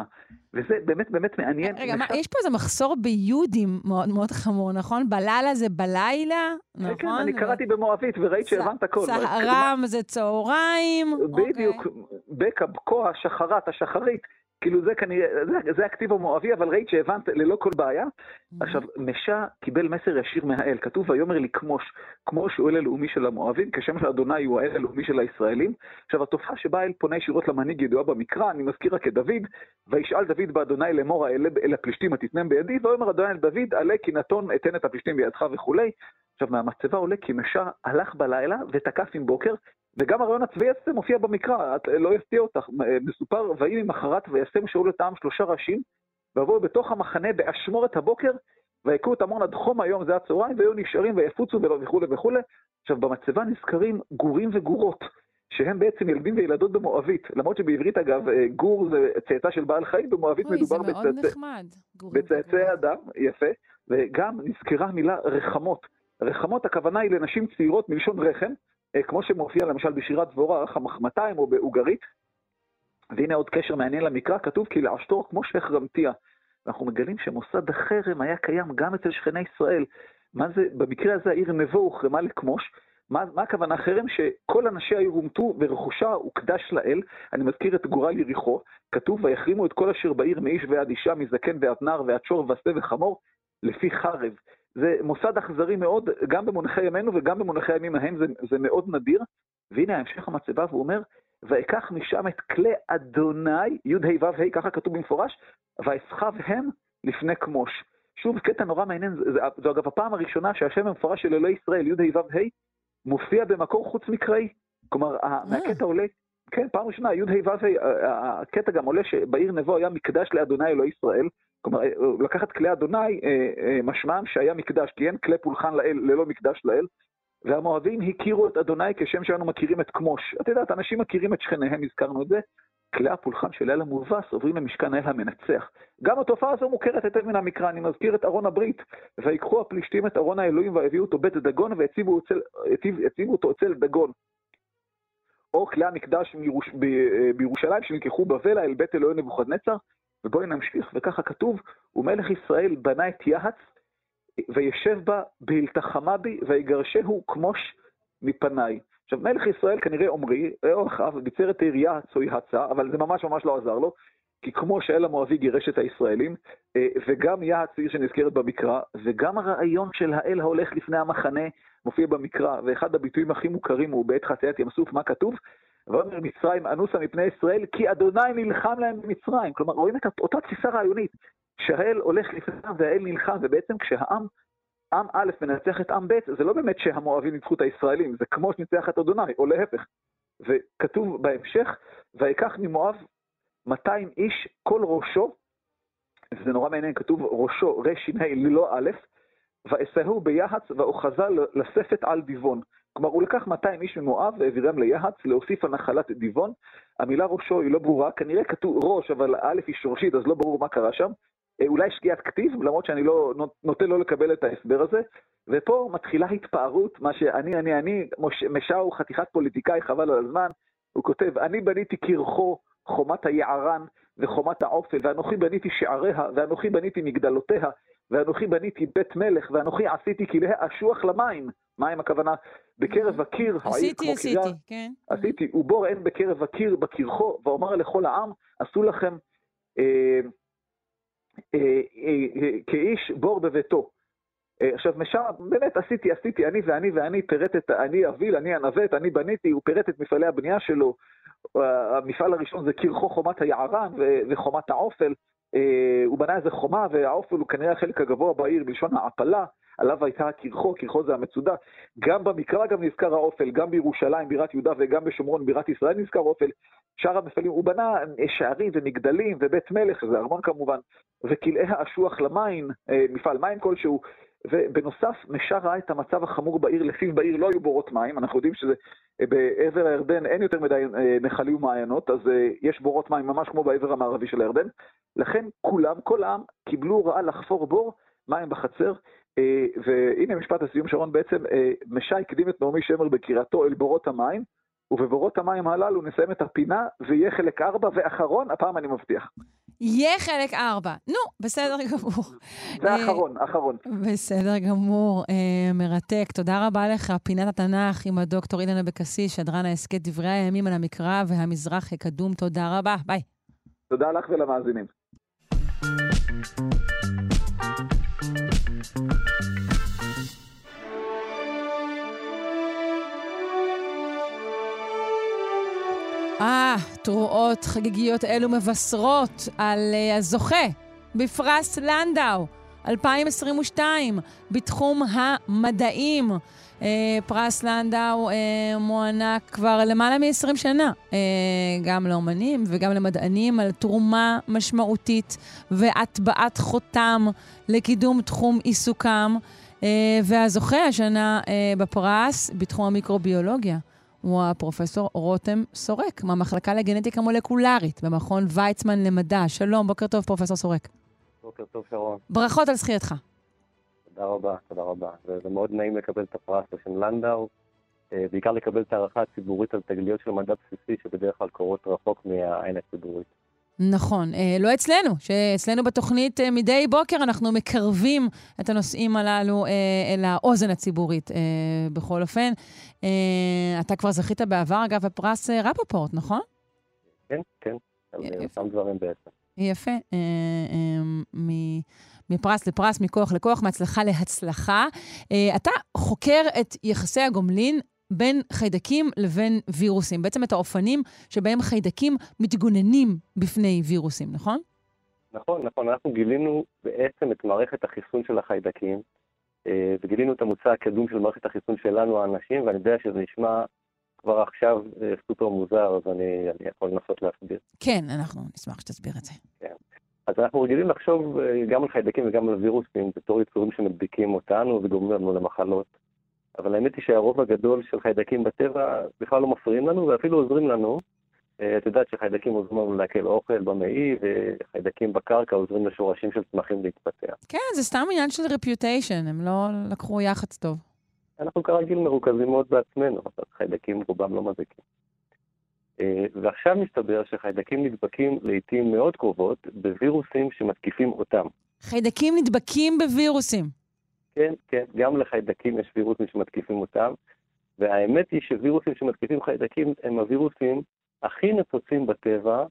וזה באמת באמת מעניין. רגע, מה, יש פה איזה מחסור ביהודים מאוד מאוד חמור, נכון? בלילה זה בלילה, נכון? כן, אני קראתי במואבית וראית שהבנת הכל. צהרם זה צהריים. בדיוק, בקע, בקוע, שחרת, השחרית. כאילו זה כנראה, זה, זה הכתיב המואבי, אבל ראית שהבנת ללא כל בעיה. Mm-hmm. עכשיו, משה קיבל מסר ישיר מהאל, כתוב ויאמר לכמוש, כמוש הוא אל הלאומי של המואבים, כשם של אדוני הוא האל הלאומי של הישראלים. עכשיו, התופעה שבה האל פונה ישירות למנהיג ידועה במקרא, אני מזכיר רק את דוד, וישאל דוד באדוני לאמור האלה אל הפלישתים התתנם בידי, ויאמר אדוני אל דוד, עלה כי נתון אתן את הפלישתים בידך וכולי. עכשיו, מהמצבה עולה כי משה הלך בלילה ותקף עם בוקר, וגם הרעיון הצבאי הזה מופיע במקרא, את, לא יפתיע אותך, מסופר, ויהי ממחרת וישם שאול את העם שלושה ראשים, ויבואו בתוך המחנה באשמורת הבוקר, ויכו את עמון עד חום היום, זה הצהריים, והיו נשארים ויפוצו וכולי וכולי. עכשיו, במצבה נזכרים גורים וגורות, שהם בעצם ילדים וילדות במואבית, למרות שבעברית אגב, גור זה צאצא של בעל חיים, במואבית מדובר בצאצאי אדם, יפה, וגם נזכרה המילה רחמות. רחמות הכוונה היא לנשים צעירות מלשון רחם, כמו שמופיע למשל בשירת דבורה, חמחמתיים או באוגרית. והנה עוד קשר מעניין למקרא, כתוב כי לעשתור כמו שייך רמתיה. אנחנו מגלים שמוסד החרם היה קיים גם אצל שכני ישראל. מה זה, במקרה הזה העיר נבו הוחרמה לכמוש. מה, מה הכוונה חרם? שכל אנשי העיר הומתו ורכושה הוקדש לאל. אני מזכיר את גורל יריחו. כתוב ויחרימו את כל אשר בעיר מאיש ועד אישה, מזקן ועד נער ועד שור ושה וחמור, לפי חרב. זה מוסד אכזרי מאוד, גם במונחי ימינו וגם במונחי הימים ההם, זה, זה מאוד נדיר. והנה המשך המצבה, והוא אומר, ואקח משם את כלי אדוני, י"ה ו"ה, ככה כתוב במפורש, ואסחב הם לפני כמוש. שוב, קטע נורא מעניין, זו אגב הפעם הראשונה שהשם המפורש של אלוהי ישראל, י"ה ו"ה, מופיע במקור חוץ מקראי. כלומר, מהקטע עולה, כן, פעם ראשונה, י"ה ו"ה, הקטע גם עולה שבעיר נבו היה מקדש לאדוני אלוהי ישראל, כלומר, לקחת כלי אדוני, משמעם שהיה מקדש, כי אין כלי פולחן לאל ללא מקדש לאל, והמואבים הכירו את אדוני כשם שאנו מכירים את כמוש. את יודעת, אנשים מכירים את שכניהם, הזכרנו את זה. כלי הפולחן של אל המובס עוברים למשכן האל המנצח. גם התופעה הזו מוכרת היטב מן המקרא, אני מזכיר את ארון הברית. ויקחו הפלישתים את ארון האלוהים והביאו אותו בית דגון והציבו אותו אצל דגון. או כלי המקדש מירוש, ב, בירושלים שנלקחו בבלה אל בית אלוהי נבוכדנצר. ובואי נמשיך, וככה כתוב, ומלך ישראל בנה את יהץ וישב בה בהלתחמה בי ויגרשהו כמוש מפניי. עכשיו, מלך ישראל כנראה עמרי, או אחאב, ביצר את העירייה צוי הצה, אבל זה ממש ממש לא עזר לו, כי כמו שאל המואבי גירש את הישראלים, אה, וגם יהץ עיר שנזכרת במקרא, וגם הרעיון של האל ההולך לפני המחנה מופיע במקרא, ואחד הביטויים הכי מוכרים הוא בעת חציית ים סוף, מה כתוב? ואומר מצרים אנוסה מפני ישראל, כי אדוני נלחם להם במצרים. כלומר, רואים את אותה תפיסה רעיונית. שהאל הולך לפניו והאל נלחם, ובעצם כשהעם, עם א' מנצח את עם ב', זה לא באמת שהמואבים ניצחו את הישראלים, זה כמו שניצח את אדוני, או להפך. וכתוב בהמשך, ויקח ממואב 200 איש כל ראשו, וזה נורא מעניין, כתוב ראשו רש"ה ללא א', ואסהו ביחץ ואוחזה לספת על דיבון. כלומר, הוא לקח 200 איש ממואב והעבירם ליחץ להוסיף על נחלת דיבון. המילה ראשו היא לא ברורה, כנראה כתוב ראש, אבל א' היא שורשית, אז לא ברור מה קרה שם. אה, אולי שגיאת כתיב, למרות שאני לא, נוטה לא לקבל את ההסבר הזה. ופה מתחילה התפארות, מה שאני, אני, אני, משה הוא חתיכת פוליטיקאי, חבל על הזמן. הוא כותב, אני בניתי קרחו, חומת היערן וחומת העופל, ואנוכי בניתי שעריה, ואנוכי בניתי מגדלותיה, ואנוכי בניתי בית מלך, ואנוכי עשיתי כליה אשוח למים. מים הכוונה? בקרב הקיר, העיר כמו עשיתי, עשיתי, כן. עשיתי, ובור אין בקרב הקיר בקרחו, ואומר לכל העם, עשו לכם אה, אה, אה, כאיש בור בביתו. עכשיו, משם, באמת עשיתי, עשיתי, אני ואני ואני, פירט את, אני אביל, אני הנווט, אני בניתי, הוא פירט את מפעלי הבנייה שלו. המפעל הראשון זה קרחו חומת היערן וחומת העופל. הוא בנה איזה חומה, והעופל הוא כנראה החלק הגבוה בעיר, בלשון העפלה. עליו הייתה קרחו, קרחו זה המצודה. גם במקרא גם נזכר האופל, גם בירושלים בירת יהודה וגם בשומרון בירת ישראל נזכר אופל. שאר המפעלים, הוא בנה שערים ומגדלים ובית מלך, זה ארמון כמובן, וכלאי האשוח למים, אה, מפעל מים כלשהו. ובנוסף, משה ראה את המצב החמור בעיר, לפיו בעיר לא היו בורות מים, אנחנו יודעים שבעבר הירדן אין יותר מדי אה, נחלים ומעיינות, אז אה, יש בורות מים ממש כמו בעבר המערבי של הירדן. לכן כולם, כל העם, קיבלו הוראה לחפור בור מים בחצר, אה, והנה משפט הסיום, שרון, בעצם אה, משי הקדים את נעמי שמר בקריאתו אל בורות המים, ובבורות המים הללו נסיים את הפינה, ויהיה חלק ארבע ואחרון, הפעם אני מבטיח. יהיה חלק ארבע. נו, בסדר גמור. זה אה, האחרון, האחרון. בסדר גמור, אה, מרתק. תודה רבה לך. פינת התנ"ך עם הדוקטור אילן אבקסיס, שדרן ההסכת דברי הימים על המקרא והמזרח הקדום. תודה רבה, ביי. תודה לך ולמאזינים. אה, תרועות חגיגיות אלו מבשרות על uh, הזוכה בפרס לנדאו 2022 בתחום המדעים. Uh, פרס לנדאו uh, מוענק כבר למעלה מ-20 שנה, uh, גם לאומנים וגם למדענים, על תרומה משמעותית והטבעת חותם לקידום תחום עיסוקם. והזוכה השנה בפרס בתחום המיקרוביולוגיה. הוא הפרופסור רותם סורק, מהמחלקה לגנטיקה מולקולרית במכון ויצמן למדע. שלום, בוקר טוב, פרופסור סורק. בוקר טוב, שרון. ברכות על זכייתך. תודה רבה, תודה רבה. זה, זה מאוד נעים לקבל את הפרס בשם לנדאו, אה, בעיקר לקבל את ההערכה הציבורית על תגליות של מדע בסיסי, שבדרך כלל קורות רחוק מהעין הציבורית. נכון, אה, לא אצלנו, שאצלנו בתוכנית אה, מדי בוקר אנחנו מקרבים את הנושאים הללו אה, אל האוזן הציבורית בכל אופן. אתה כבר זכית בעבר, אגב, בפרס רפופורט, נכון? כן, כן, על אותם דברים בעצם. יפה. אה, אה, מ... מפרס לפרס, מכוח לכוח, מהצלחה להצלחה. אתה חוקר את יחסי הגומלין בין חיידקים לבין וירוסים. בעצם את האופנים שבהם חיידקים מתגוננים בפני וירוסים, נכון? נכון, נכון. אנחנו גילינו בעצם את מערכת החיסון של החיידקים, אה, וגילינו את המוצא הקדום של מערכת החיסון שלנו, האנשים, ואני יודע שזה נשמע כבר עכשיו אה, סופר מוזר, אז אני, אני יכול לנסות להסביר. כן, אנחנו נשמח שתסביר את זה. כן. אז אנחנו רגילים לחשוב אה, גם על חיידקים וגם על וירוסים בתור יצורים שמדביקים אותנו וגורמים לנו למחלות. אבל האמת היא שהרוב הגדול של חיידקים בטבע בכלל לא מפריעים לנו ואפילו עוזרים לנו. אה, את יודעת שחיידקים עוזרים לנו לעכל אוכל במעי, וחיידקים בקרקע עוזרים לשורשים של צמחים להתפתח. כן, זה סתם עניין של רפיוטיישן, הם לא לקחו יח"צ טוב. אנחנו כרגיל מרוכזים מאוד בעצמנו, אבל חיידקים רובם לא מזיקים. אה, ועכשיו מסתבר שחיידקים נדבקים לעיתים מאוד קרובות בווירוסים שמתקיפים אותם. חיידקים נדבקים בווירוסים. כן, כן, גם לחיידקים יש וירוסים שמתקיפים אותם, והאמת היא שווירוסים שמתקיפים חיידקים הם הווירוסים הכי נפוצים בטבע,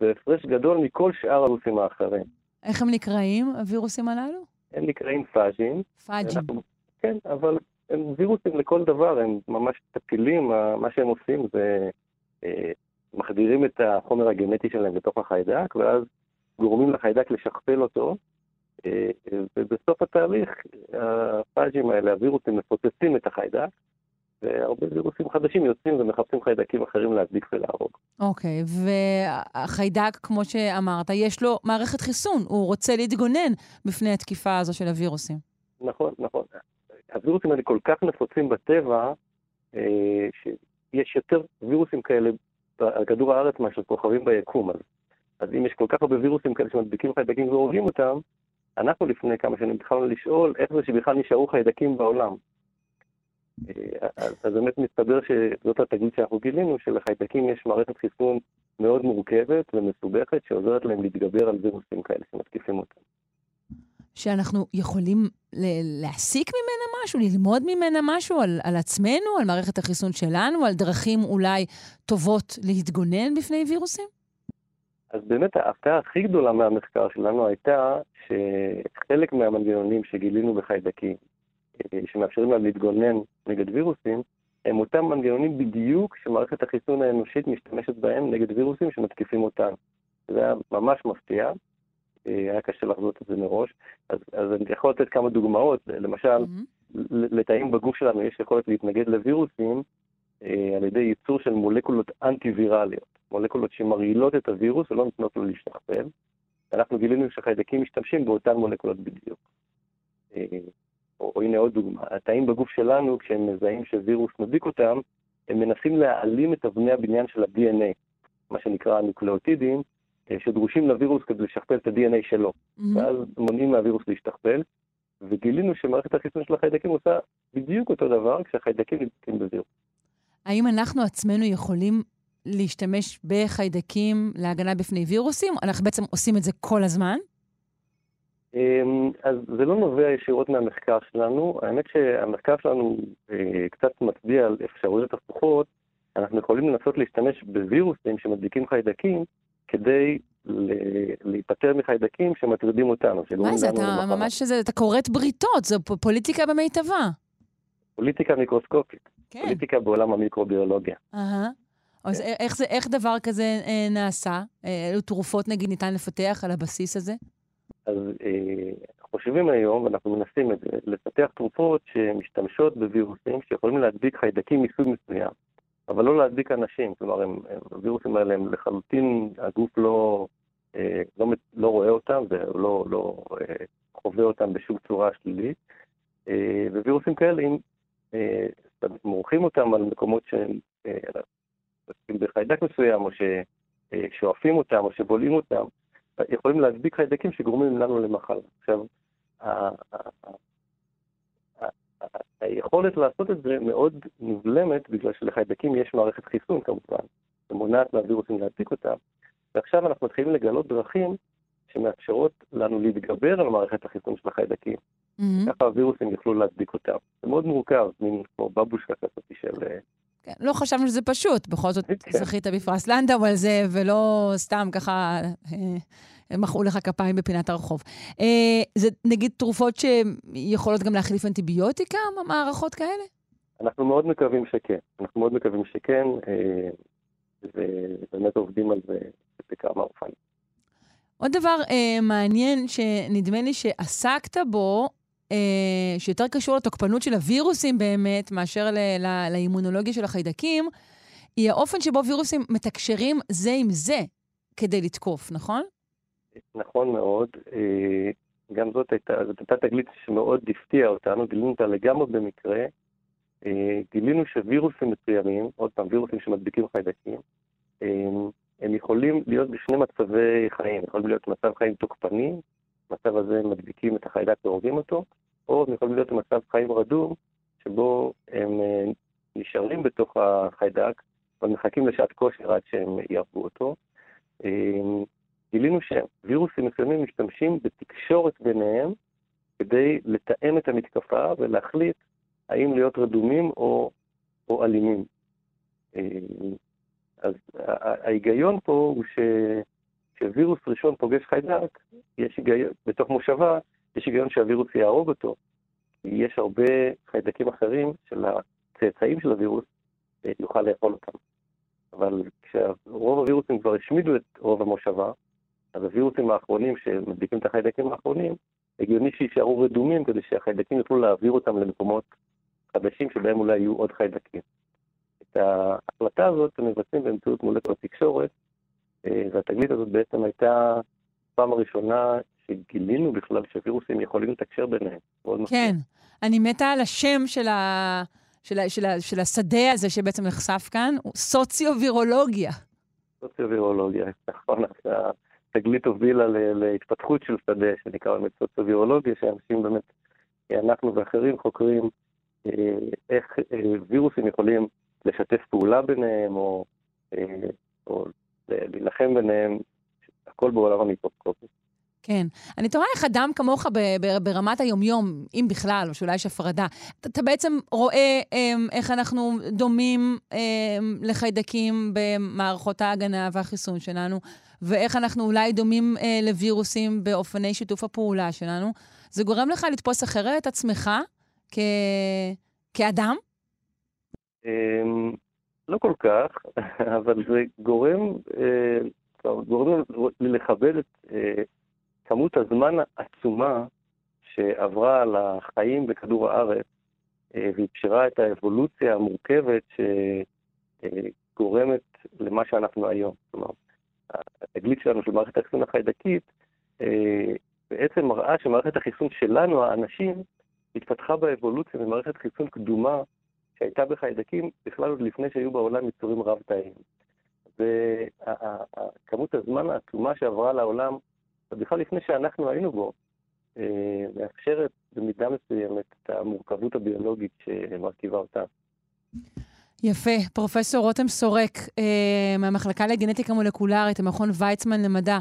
בהפרש גדול מכל שאר הווירוסים האחרים. איך הם נקראים, הווירוסים הללו? הם נקראים פאז'ים. פאג'ים. אנחנו, כן, אבל הם וירוסים לכל דבר, הם ממש טפילים, מה שהם עושים זה אה, מחדירים את החומר הגנטי שלהם לתוך החיידק, ואז גורמים לחיידק לשכפל אותו, ובסוף התהליך הפאג'ים האלה, הווירוסים, מפוצצים את החיידק, והרבה וירוסים חדשים יוצאים ומחפשים חיידקים אחרים להדביק ולהרוג. אוקיי, okay, והחיידק, כמו שאמרת, יש לו מערכת חיסון, הוא רוצה להתגונן בפני התקיפה הזו של הווירוסים. נכון, נכון. הווירוסים האלה כל כך נפוצים בטבע, אה, שיש יותר וירוסים כאלה על כדור הארץ מאשר כוכבים ביקום. אז, אז אם יש כל כך הרבה וירוסים כאלה שמדביקים חיידקים והורגים אותם, אנחנו לפני כמה שנים התחלנו לשאול איך זה שבכלל נשארו חיידקים בעולם. אז באמת מסתבר שזאת התגלית שאנחנו גילינו, שלחיידקים יש מערכת חיסון מאוד מורכבת ומסובכת שעוזרת להם להתגבר על וירוסים כאלה שמתקיפים אותם. שאנחנו יכולים להסיק ממנה משהו, ללמוד ממנה משהו על, על עצמנו, על מערכת החיסון שלנו, על דרכים אולי טובות להתגונן בפני וירוסים? אז באמת ההפתעה הכי גדולה מהמחקר שלנו הייתה שחלק מהמנגנונים שגילינו בחיידקים, אה, שמאפשרים להם להתגונן נגד וירוסים, הם אותם מנגנונים בדיוק שמערכת החיסון האנושית משתמשת בהם נגד וירוסים שמתקיפים אותם. זה היה ממש מפתיע, אה, היה קשה לחזות את זה מראש. אז, אז אני יכול לתת כמה דוגמאות, למשל, mm-hmm. לתאים בגוף שלנו יש יכולת להתנגד לווירוסים אה, על ידי ייצור של מולקולות אנטי-ויראליות, מולקולות שמרעילות את הווירוס ולא נותנות לו להשתכפל. אנחנו גילינו שחיידקים משתמשים באותן מולקולות בדיוק. אה, או, או הנה עוד דוגמה, התאים בגוף שלנו, כשהם מזהים שווירוס מדביק אותם, הם מנסים להעלים את אבני הבניין של ה-DNA, מה שנקרא הנוקלאוטידים, אה, שדרושים לווירוס כדי לשכפל את ה-DNA שלו. Mm-hmm. ואז מונעים מהווירוס להשתכפל, וגילינו שמערכת החיסון של החיידקים עושה בדיוק אותו דבר כשהחיידקים נדבקים בווירוס. האם אנחנו עצמנו יכולים להשתמש בחיידקים להגנה בפני וירוסים? אנחנו בעצם עושים את זה כל הזמן? אמ, אז זה לא נובע ישירות מהמחקר שלנו. האמת שהמחקר שלנו אה, קצת מצביע על אפשרויות הפוכות. אנחנו יכולים לנסות להשתמש בווירוסים שמדביקים חיידקים כדי להיפטר מחיידקים שמטרידים אותנו. מה זה, אתה ממש, זה, אתה כורת בריתות, זו פוליטיקה במיטבה. פוליטיקה מיקרוסקופית. כן. פוליטיקה בעולם המיקרוביולוגיה. אהה. אז כן. איך, זה, איך דבר כזה אה, נעשה? אה, אילו תרופות, נגיד, ניתן לפתח על הבסיס הזה? אז אה, חושבים היום, ואנחנו מנסים את זה, לפתח תרופות שמשתמשות בווירוסים שיכולים להדביק חיידקים מסוג מסוים, אבל לא להדביק אנשים. כלומר, הם, הם, הווירוסים האלה הם לחלוטין, הגוף לא, אה, לא, לא רואה אותם ולא לא, אה, חווה אותם בשום צורה שלילית. אה, ווירוסים כאלה, אם אה, מורחים אותם על מקומות שהם אה, בחיידק מסוים, או ששואפים אותם, או שבולעים אותם, יכולים להדביק חיידקים שגורמים לנו למחלה. עכשיו, היכולת לעשות את זה מאוד נבלמת, בגלל שלחיידקים יש מערכת חיסון כמובן, שמונעת מהווירוסים להדביק אותם, ועכשיו אנחנו מתחילים לגלות דרכים שמאפשרות לנו להתגבר על מערכת החיסון של החיידקים. Mm-hmm. ככה הווירוסים יוכלו להדביק אותם. זה מאוד מורכב, מין כמו בבושקה כזאת של כן, לא חשבנו שזה פשוט, בכל זאת כן. זכית בפרס לנדאו על זה, ולא סתם ככה אה, מחאו לך כפיים בפינת הרחוב. אה, זה נגיד תרופות שיכולות גם להחליף אנטיביוטיקה, מערכות כאלה? אנחנו מאוד מקווים שכן. אנחנו מאוד מקווים שכן, אה, ובאמת עובדים על זה בכמה אופנים. עוד דבר אה, מעניין שנדמה לי שעסקת בו, שיותר קשור לתוקפנות של הווירוסים באמת, מאשר ל- ל- לאימונולוגיה של החיידקים, היא האופן שבו וירוסים מתקשרים זה עם זה כדי לתקוף, נכון? נכון מאוד. אה, גם זאת הייתה, זאת הייתה תגלית שמאוד הפתיעה אותנו, גילינו אותה לגמרי במקרה. אה, גילינו שווירוסים מסוימים, עוד פעם, וירוסים שמדביקים חיידקים, הם יכולים להיות בשני מצבי חיים. יכולים להיות מצב חיים תוקפני, במצב הזה מדביקים את החיידק והורגים אותו, או הם יכולים להיות במצב חיים רדום, שבו הם אה, נשארים בתוך החיידק, אבל מחכים לשעת כושר עד שהם יהרגו אותו. אה, גילינו שווירוסים מסוימים משתמשים בתקשורת ביניהם כדי לתאם את המתקפה ולהחליט האם להיות רדומים או, או אלימים. אה, אז ההיגיון פה הוא ש... כשווירוס ראשון פוגש חיידק, יש היגיון, בתוך מושבה, יש היגיון שהווירוס יהרוג אותו. יש הרבה חיידקים אחרים של הצאצאים של הווירוס, אה, יוכל לאכול אותם. אבל כשרוב הווירוסים כבר השמידו את רוב המושבה, אז הווירוסים האחרונים שמדביקים את החיידקים האחרונים, הגיוני שיישארו רדומים כדי שהחיידקים יוכלו להעביר אותם למקומות חדשים שבהם אולי יהיו עוד חיידקים. את ההחלטה הזאת הם מבצעים באמצעות מולקות תקשורת, והתגלית הזאת בעצם הייתה פעם הראשונה שגילינו בכלל שווירוסים יכולים לתקשר ביניהם. כן, אני מתה על השם של, ה... של, ה... של, ה... של השדה הזה שבעצם נחשף כאן, הוא סוציו-וירולוגיה. סוציו-וירולוגיה, נכון. התגלית הובילה להתפתחות של שדה שנקרא באמת סוציו-וירולוגיה, שאנשים באמת, אנחנו ואחרים חוקרים אה, איך אה, וירוסים יכולים לשתף פעולה ביניהם, או, או להילחם ביניהם, הכל בעולם המיקרוסקופי. כן. אני תוהה איך אדם כמוך ברמת היומיום, אם בכלל, או שאולי יש הפרדה, אתה בעצם רואה אמ, איך אנחנו דומים אמ, לחיידקים במערכות ההגנה והחיסון שלנו, ואיך אנחנו אולי דומים אה, לווירוסים באופני שיתוף הפעולה שלנו. זה גורם לך לתפוס אחרת את עצמך כ... כאדם? לא כל כך, אבל זה גורם, אה, גורם לכבד את אה, כמות הזמן העצומה שעברה על החיים בכדור הארץ אה, ואפשרה את האבולוציה המורכבת שגורמת למה שאנחנו היום. כלומר, התגלית שלנו של מערכת החיסון החיידקית בעצם מראה שמערכת החיסון שלנו, האנשים, התפתחה באבולוציה ממערכת חיסון קדומה שהייתה בחיידקים בכלל עוד לפני שהיו בעולם יצורים רב-תאיים. וכמות הזמן העצומה שעברה לעולם, בכלל לפני שאנחנו היינו בו, אה, מאפשרת במידה מסוימת את המורכבות הביולוגית שמרכיבה אותה. יפה. פרופסור רותם סורק, אה, מהמחלקה לגנטיקה מולקולרית, המכון ויצמן למדע.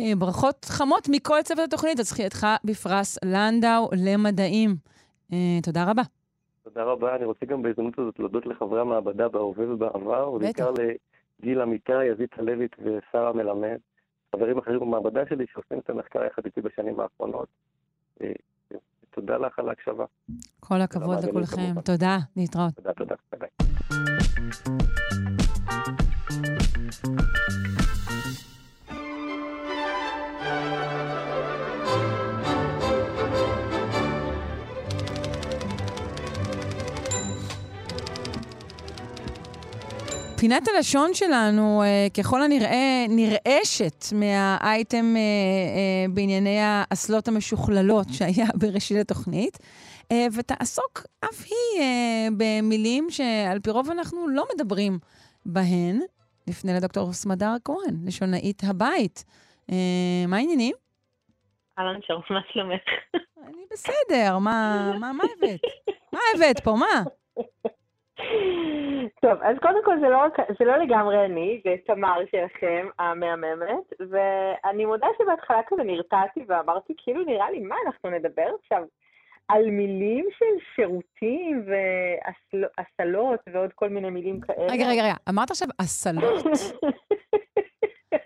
אה, ברכות חמות מכל צוות התוכנית על זכייתך בפרס לנדאו למדעים. תודה רבה. תודה רבה. אני רוצה גם בהזדמנות הזאת להודות לחברי המעבדה בהווה ובעבר, ובעיקר לגיל אמיתי, יזית הלווית ושרה מלמד, חברים אחרים במעבדה שלי שעושים את המחקר יחד איתי בשנים האחרונות. אה, תודה לך על ההקשבה. כל הכבוד לכולכם. תודה, להתראות. תודה, תודה. ביי. פינת הלשון שלנו, אה, ככל הנראה, נרעשת מהאייטם אה, אה, בענייני האסלות המשוכללות שהיה בראשית התוכנית, אה, ותעסוק אף היא אה, במילים שעל פי רוב אנחנו לא מדברים בהן. נפנה לדוקטור סמדר כהן, לשונאית הבית. אה, מה העניינים? אהלן שרון, מה שלומך? אני בסדר, מה, מה, מה הבאת? מה הבאת פה, מה? טוב, אז קודם כל זה לא, זה לא לגמרי אני, זה תמר שלכם, המהממת, ואני מודה שבהתחלה כזה נרתעתי ואמרתי, כאילו נראה לי, מה, אנחנו נדבר עכשיו על מילים של שירותים והסלות ועוד כל מיני מילים כאלה? רגע, רגע, רגע, אמרת עכשיו הסלות?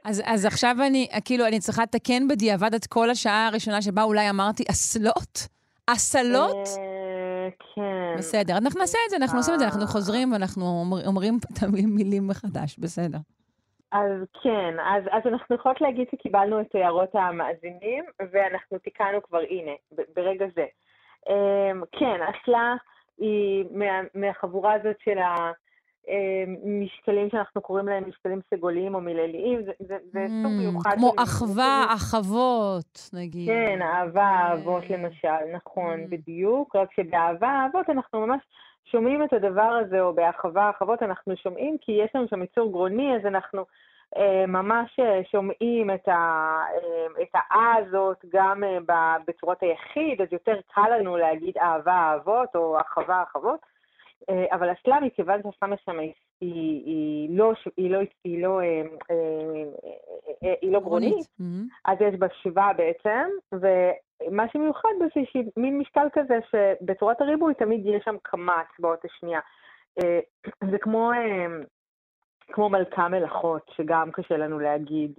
אז, אז עכשיו אני, כאילו, אני צריכה לתקן בדיעבד את כל השעה הראשונה שבה אולי אמרתי אסלות? אסלות? כן. בסדר, אנחנו נעשה את זה, אנחנו עושים את זה, אנחנו חוזרים ואנחנו אומר, אומרים את המילים מחדש, בסדר. אז כן, אז, אז אנחנו יכולות להגיד שקיבלנו את הערות המאזינים, ואנחנו תיקנו כבר, הנה, ברגע זה. Um, כן, אסלה היא מה, מהחבורה הזאת של המשקלים שאנחנו קוראים להם משקלים סגוליים או מילאליים, זה, זה, זה סוג מיוחד. כמו אחווה, אחוות, נגיד. כן, אהבה, אהבות למשל, נכון, בדיוק, רק שבאהבה, אהבות אנחנו ממש שומעים את הדבר הזה, או באחווה, אהבות אנחנו שומעים, כי יש לנו שם יצור גרוני, אז אנחנו אה, ממש שומעים את, ה, אה, את האה הזאת גם אה, בצורת היחיד, אז יותר קל לנו להגיד אהבה, אהבות, או אחווה, אחוות. אבל אסלה, מכיוון שהסמ"ך שם היא, לא, גרונית, אז יש בה שבעה בעצם, ומה שמיוחד בזה שהיא מין משקל כזה שבצורת הריבוי תמיד יש שם קמץ באות השנייה. זה כמו, כמו מלכה מלאכות, שגם קשה לנו להגיד.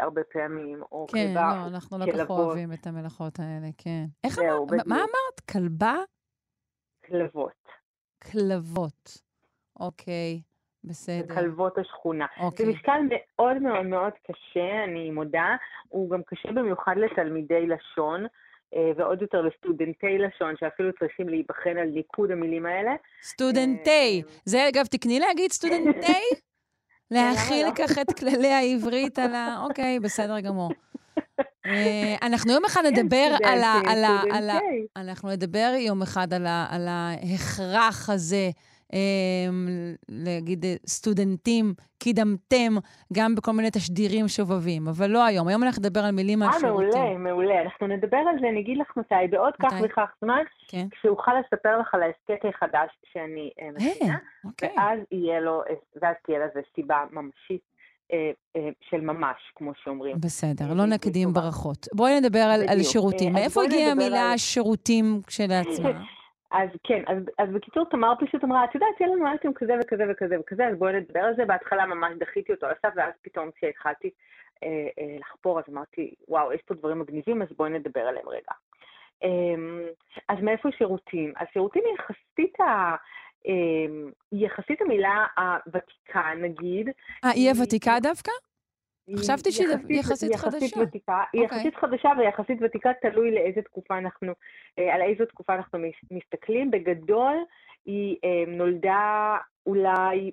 הרבה פעמים, או כן, כלבה, כן, לא, אנחנו לא כל כך אוהבים את המלאכות האלה, כן. איך אמרת? מה אמרת? כלבה? כלבות. כלבות. אוקיי, בסדר. כלבות השכונה. אוקיי. זה משקל מאוד מאוד מאוד קשה, אני מודה. הוא גם קשה במיוחד לתלמידי לשון, ועוד יותר לסטודנטי לשון, שאפילו צריכים להיבחן על ניקוד המילים האלה. סטודנטי. זה, אגב, תקני להגיד סטודנטי? להכיל כך את כללי העברית על ה... אוקיי, בסדר גמור. אנחנו יום אחד נדבר על ה... על ה... על ה... אנחנו נדבר יום אחד על ההכרח הזה. להגיד סטודנטים, קידמתם, גם בכל מיני תשדירים שובבים, אבל לא היום. היום אנחנו נדבר על מילים מהשירותים. אה, מעולה, מעולה. אנחנו נדבר על זה, אני אגיד לך מתי, בעוד כך וכך זמן, כן. כשאוכל לספר לך על ההסכת החדש שאני מכינה, אוקיי. ואז תהיה לזה סיבה ממשית. של ממש, כמו שאומרים. בסדר, לא נקדים ברכות. בואי נדבר על, על שירותים. מאיפה הגיעה המילה על... שירותים כשלעצמה? אז כן, אז, אז בקיצור, תמר פשוט אמרה, את יודעת, יהיה לנו אייטם כזה וכזה וכזה וכזה, אז בואי נדבר על זה. בהתחלה ממש דחיתי אותו על הסף, ואז פתאום כשהתחלתי אה, אה, לחפור, אז אמרתי, וואו, יש פה דברים מגניבים, אז בואי נדבר עליהם רגע. אה, אז מאיפה שירותים? אז שירותים יחסית ה... היא יחסית המילה הוותיקה, נגיד. אה, היא הוותיקה דווקא? חשבתי שהיא יחסית חדשה. יחסית ותיקה, היא יחסית חדשה ויחסית ותיקה, תלוי לאיזה תקופה אנחנו, על איזו תקופה אנחנו מסתכלים. בגדול, היא נולדה אולי,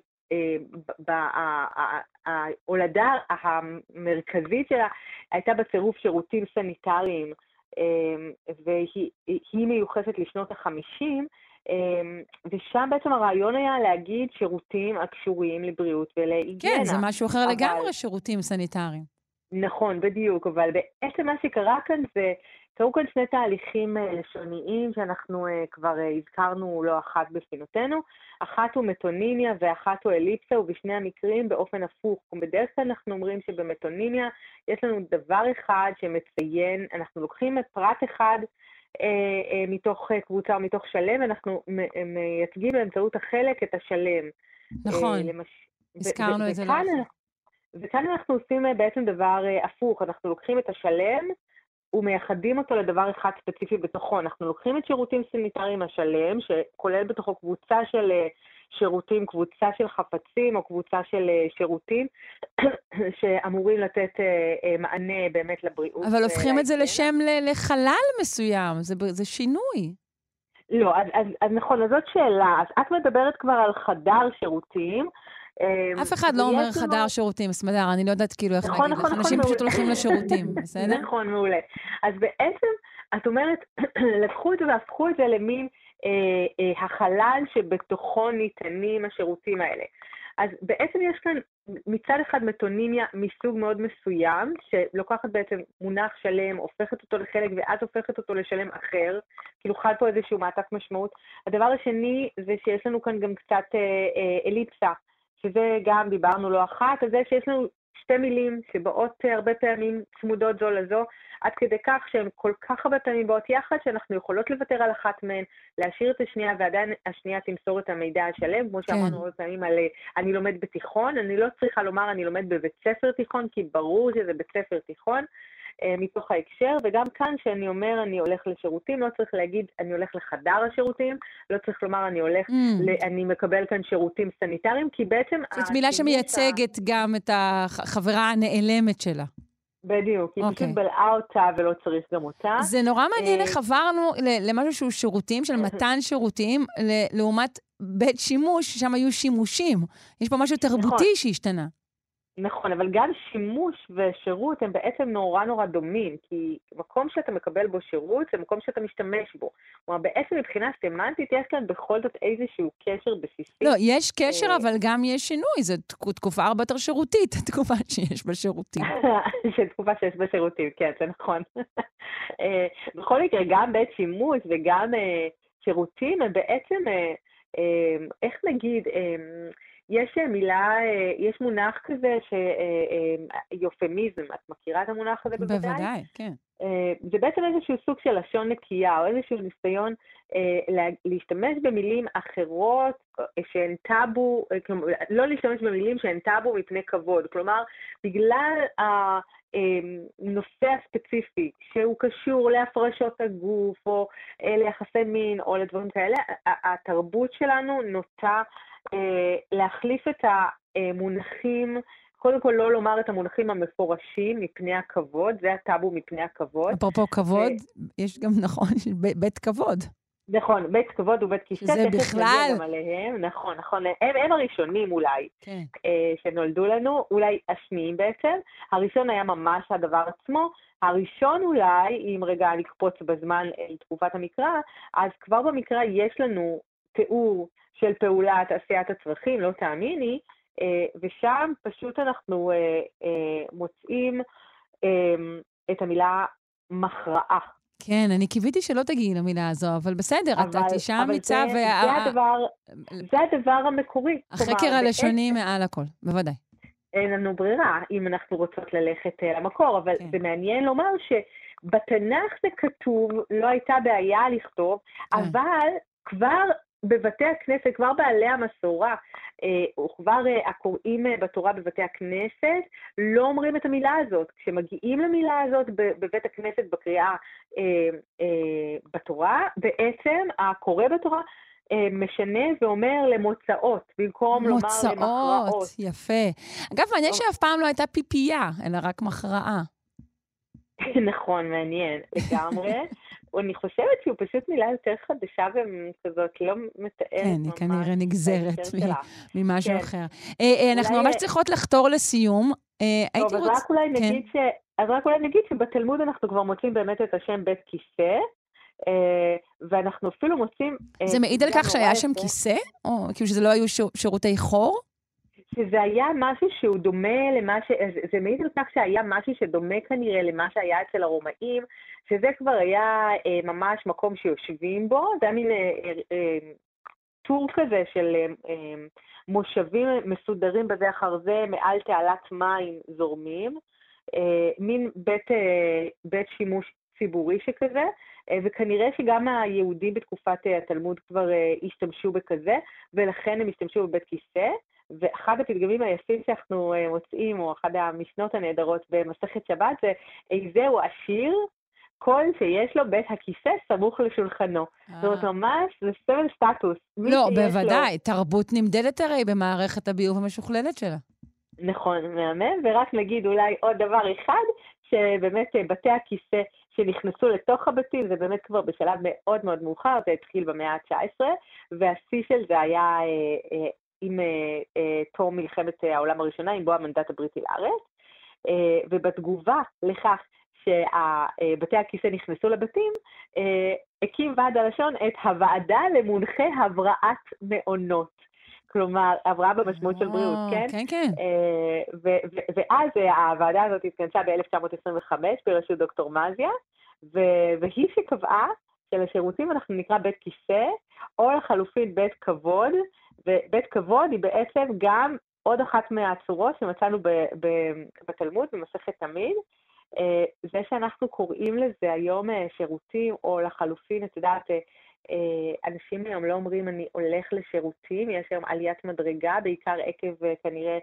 ההולדה המרכזית שלה הייתה בצירוף שירותים סניטריים, והיא מיוחסת לשנות החמישים, ושם בעצם הרעיון היה להגיד שירותים הקשורים לבריאות ולהיגיינה. כן, זה משהו אחר אבל... לגמרי, שירותים סניטריים. נכון, בדיוק, אבל בעצם מה שקרה כאן זה, קרו כאן שני תהליכים אה, לשוניים שאנחנו אה, כבר אה, הזכרנו לא אחת בפינותינו. אחת הוא מטוניניה ואחת הוא אליפסה, ובשני המקרים באופן הפוך. בדרך כלל אנחנו אומרים שבמטוניניה יש לנו דבר אחד שמציין, אנחנו לוקחים פרט אחד מתוך קבוצה או מתוך שלם, ואנחנו מייצגים באמצעות החלק את השלם. נכון, למש... הזכרנו את זה. וכאן, וכאן אנחנו עושים בעצם דבר הפוך, אנחנו לוקחים את השלם, ומייחדים אותו לדבר אחד ספציפי בתוכו. אנחנו לוקחים את שירותים סניטריים השלם, שכולל בתוכו קבוצה של אה, שירותים, קבוצה של חפצים או קבוצה של אה, שירותים שאמורים לתת אה, מענה באמת לבריאות. אבל הופכים את זה לשם לחלל מסוים, זה, זה שינוי. לא, אז, אז, אז נכון, אז זאת שאלה. אז את מדברת כבר על חדר שירותים, אף אחד לא אומר חדר שירותים, סמדר, אני לא יודעת כאילו איך נכון, להגיד לך. נכון, אנשים נכון, פשוט הולכים לשירותים, בסדר? נכון, מעולה. אז בעצם, את אומרת, לקחו את זה והפכו את זה למין אה, אה, החלל שבתוכו ניתנים השירותים האלה. אז בעצם יש כאן מצד אחד מטונימיה מסוג מאוד מסוים, שלוקחת בעצם מונח שלם, הופכת אותו לחלק ואז הופכת אותו לשלם אחר, כאילו חד פה איזשהו מעטף משמעות. הדבר השני זה שיש לנו כאן גם קצת אה, אה, אליפסה, שזה גם דיברנו לא אחת, על זה שיש לנו שתי מילים שבאות הרבה פעמים צמודות זו לזו, עד כדי כך שהן כל כך הרבה פעמים באות יחד, שאנחנו יכולות לוותר על אחת מהן, להשאיר את השנייה, ועדיין השנייה תמסור את המידע השלם, כמו שאמרנו כן. הרבה פעמים על אני לומד בתיכון, אני לא צריכה לומר אני לומד בבית ספר תיכון, כי ברור שזה בית ספר תיכון. אה, מתוך ההקשר, וגם כאן כשאני אומר אני הולך לשירותים, לא צריך להגיד אני הולך לחדר השירותים, לא צריך לומר אני הולך, mm. ל, אני מקבל כאן שירותים סניטריים, כי בעצם... זאת מילה שמייצגת ה... גם את החברה הנעלמת שלה. בדיוק, היא okay. פשוט אוקיי. בלעה אותה ולא צריך גם אותה. זה נורא מעניין אה, איך עברנו למשהו שהוא שירותים, של מתן שירותים, לעומת בית שימוש, ששם היו שימושים. יש פה משהו תרבותי נכון. שהשתנה. נכון, אבל גם שימוש ושירות הם בעצם נורא נורא דומים, כי מקום שאתה מקבל בו שירות זה מקום שאתה משתמש בו. כלומר, בעצם מבחינה סמנטית יש כאן בכל זאת איזשהו קשר בסיסי. לא, יש קשר, אה, אבל גם יש שינוי. זו תקופה הרבה יותר שירותית, התקופה שיש בה שירותים. תקופה שיש בה שירותים, כן, זה נכון. אה, בכל מקרה, גם בעת שימוש וגם אה, שירותים הם בעצם, איך נגיד, יש אה, מילה, אה, יש מונח כזה, שיופמיזם, אה, את מכירה את המונח הזה בוודאי? בוודאי, כן. זה בעצם איזשהו סוג של לשון נקייה, או איזשהו ניסיון להשתמש במילים אחרות שהן טאבו, לא להשתמש במילים שהן טאבו מפני כבוד. כלומר, בגלל הנושא הספציפי, שהוא קשור להפרשות הגוף, או ליחסי מין, או לדברים כאלה, התרבות שלנו נוטה אה, להחליף את המונחים, קודם כל לא לומר את המונחים המפורשים מפני הכבוד, זה הטאבו מפני הכבוד. אפרופו כבוד, ו... יש גם, נכון, בית כבוד. נכון, בית כבוד ובית כיסא, שזה בכלל... גם עליהם, נכון, נכון, הם, הם הראשונים אולי, כן. אה, שנולדו לנו, אולי השניים בעצם. הראשון היה ממש הדבר עצמו, הראשון אולי, אם רגע נקפוץ בזמן אל תקופת המקרא, אז כבר במקרא יש לנו תיאור של פעולת עשיית הצרכים, לא תאמיני, אה, ושם פשוט אנחנו אה, אה, מוצאים את המילה מכרעה. כן, אני קיוויתי שלא תגיעי למילה הזו, אבל בסדר, אבל, את אישה אמיצה. זה, וה... זה, הדבר, זה הדבר המקורי. החקר הלשוני מעל הכל, בוודאי. אין לנו ברירה אם אנחנו רוצות ללכת למקור, אבל כן. זה מעניין לומר שבתנ"ך זה כתוב, לא הייתה בעיה לכתוב, כן. אבל כבר בבתי הכנסת, כבר בעלי המסורה, אה, כבר אה, הקוראים אה, בתורה בבתי הכנסת, לא אומרים את המילה הזאת. כשמגיעים למילה הזאת בבית הכנסת בקריאה בתורה, בעצם הקורא בתורה משנה ואומר למוצאות, במקום מוצאות, לומר למכרעות. מוצאות, יפה. אגב, מעניין שאף פעם לא הייתה פיפייה, אלא רק מכרעה. נכון, מעניין, לגמרי. אני חושבת שהוא פשוט מילה יותר חדשה וכזאת, לא מתארת כן, היא כנראה נגזרת ממשהו כן. אחר. אה, אה, אנחנו ממש צריכות לחתור לסיום. אה, טוב, אז רק אולי כן. נגיד ש... אז רק אולי נגיד שבתלמוד אנחנו כבר מוצאים באמת את השם בית כיסא, ואנחנו אפילו מוצאים... זה מעיד על כך שהיה שם כיסא? או כאילו שזה לא היו שירותי חור? שזה היה משהו שהוא דומה למה ש... זה מעיד על כך שהיה משהו שדומה כנראה למה שהיה אצל הרומאים, שזה כבר היה אה, ממש מקום שיושבים בו, זה היה מין אה, אה, טור כזה של אה, אה, מושבים מסודרים בזה אחר זה מעל תעלת מים זורמים, אה, מין בית, אה, בית שימוש ציבורי שכזה, אה, וכנראה שגם היהודים בתקופת אה, התלמוד כבר אה, השתמשו בכזה, ולכן הם השתמשו בבית כיסא. ואחד הפתגמים היפים שאנחנו מוצאים, או אחת המשנות הנהדרות במסכת שבת, זה איזהו עשיר, כל שיש לו בית הכיסא סמוך לשולחנו. זאת אומרת, ממש, זה סמל סטטוס. לא, בוודאי, לו... תרבות נמדדת הרי במערכת הביוב המשוכללת שלה. נכון, מהמם, ורק נגיד אולי עוד דבר אחד, שבאמת בתי הכיסא שנכנסו לתוך הבתים, זה באמת כבר בשלב מאוד מאוד מאוחר, זה התחיל במאה ה-19, והשיא של זה היה אה, אה, עם אה, אה, תום מלחמת העולם הראשונה, עם בוא המנדט הבריטי לארץ, אה, ובתגובה לכך שבתי הכיסא נכנסו לבתים, אה, הקים ועד הלשון את הוועדה למונחי הבראת מעונות. כלומר, הבראה במשמעות של בריאות, כן? כן, כן. אה, ואז הוועדה הזאת התכנסה ב-1925 בראשות דוקטור מזיה, והיא שקבעה שלשירותים אנחנו נקרא בית כיסא, או לחלופין בית כבוד, ובית כבוד היא בעצם גם עוד אחת מהצורות שמצאנו בתלמוד, במסכת תמיד. אה, זה שאנחנו קוראים לזה היום אה, שירותים, או לחלופין, את יודעת, אנשים היום לא אומרים אני הולך לשירותים, יש היום עליית מדרגה, בעיקר עקב כנראה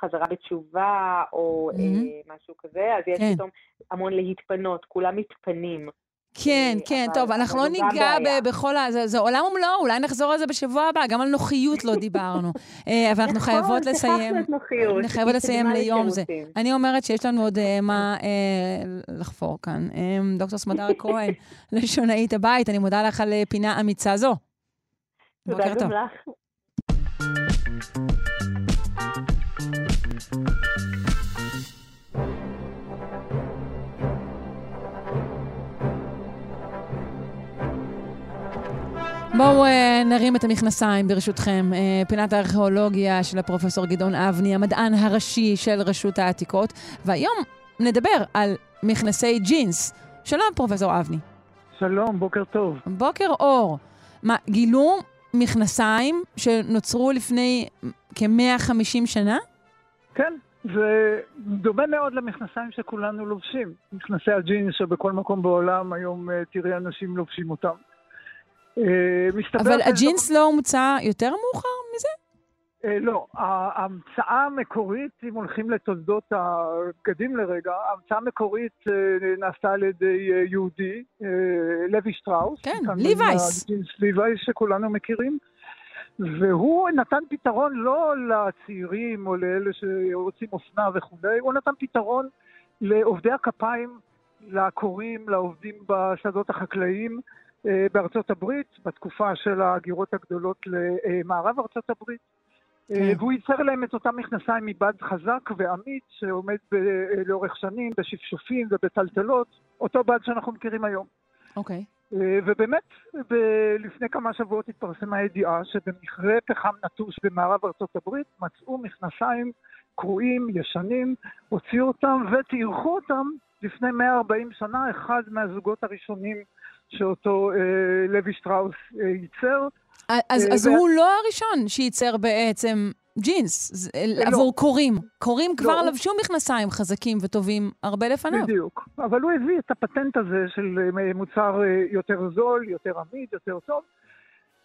חזרה בתשובה או mm-hmm. משהו כזה, אז יש כן. פתאום המון להתפנות, כולם מתפנים. כן, כן, טוב, אנחנו לא ניגע בכל ה... זה עולם ומלואו, אולי נחזור על זה בשבוע הבא, גם על נוחיות לא דיברנו. אבל אנחנו נכון, חייבות לסיים... נכון, נוחיות. חייבות לסיים ליום זה. אני אומרת שיש לנו עוד מה לחפור כאן. דוקטור סמדר כהן, לשונאית הבית, אני מודה לך על פינה אמיצה זו. תודה גם לך. בואו uh, נרים את המכנסיים ברשותכם. Uh, פינת הארכיאולוגיה של הפרופסור גדעון אבני, המדען הראשי של רשות העתיקות, והיום נדבר על מכנסי ג'ינס. שלום, פרופסור אבני. שלום, בוקר טוב. בוקר אור. מה, גילו מכנסיים שנוצרו לפני כ-150 שנה? כן, זה דומה מאוד למכנסיים שכולנו לובשים. מכנסי הג'ינס שבכל מקום בעולם היום אה, תראי אנשים לובשים אותם. אה, אבל הג'ינס לא הומצא יותר מאוחר מזה? אה, לא, ההמצאה המקורית, אם הולכים לתולדות הבגדים לרגע, ההמצאה המקורית אה, נעשתה על ידי יהודי, לוי שטראוס. כן, ליווייס. ליווייס שכולנו מכירים. והוא נתן פתרון לא לצעירים או לאלה שרוצים אופנה וכולי, הוא נתן פתרון לעובדי הכפיים, לקוראים, לעובדים בשדות החקלאיים, אה, בארצות הברית, בתקופה של הגירות הגדולות למערב ארצות הברית. אה, כן. והוא ייצר להם את אותם מכנסיים מבד חזק ואמיץ שעומד ב- אה, לאורך שנים בשפשופים ובטלטלות, אותו בד שאנחנו מכירים היום. אוקיי. ובאמת, ב- לפני כמה שבועות התפרסמה ידיעה שבמכרה פחם נטוש במערב ארצות הברית מצאו מכנסיים קרועים, ישנים, הוציאו אותם וטייחו אותם לפני 140 שנה, אחד מהזוגות הראשונים שאותו אה, לוי שטראוס אה, ייצר. אז, אה, אז. הוא לא הראשון שייצר בעצם ג'ינס לא. עבור קוראים. קוראים לא. כבר לבשו מכנסיים חזקים וטובים הרבה לפניו. בדיוק. אבל הוא הביא את הפטנט הזה של אה, מוצר אה, יותר זול, יותר עמיד, יותר טוב.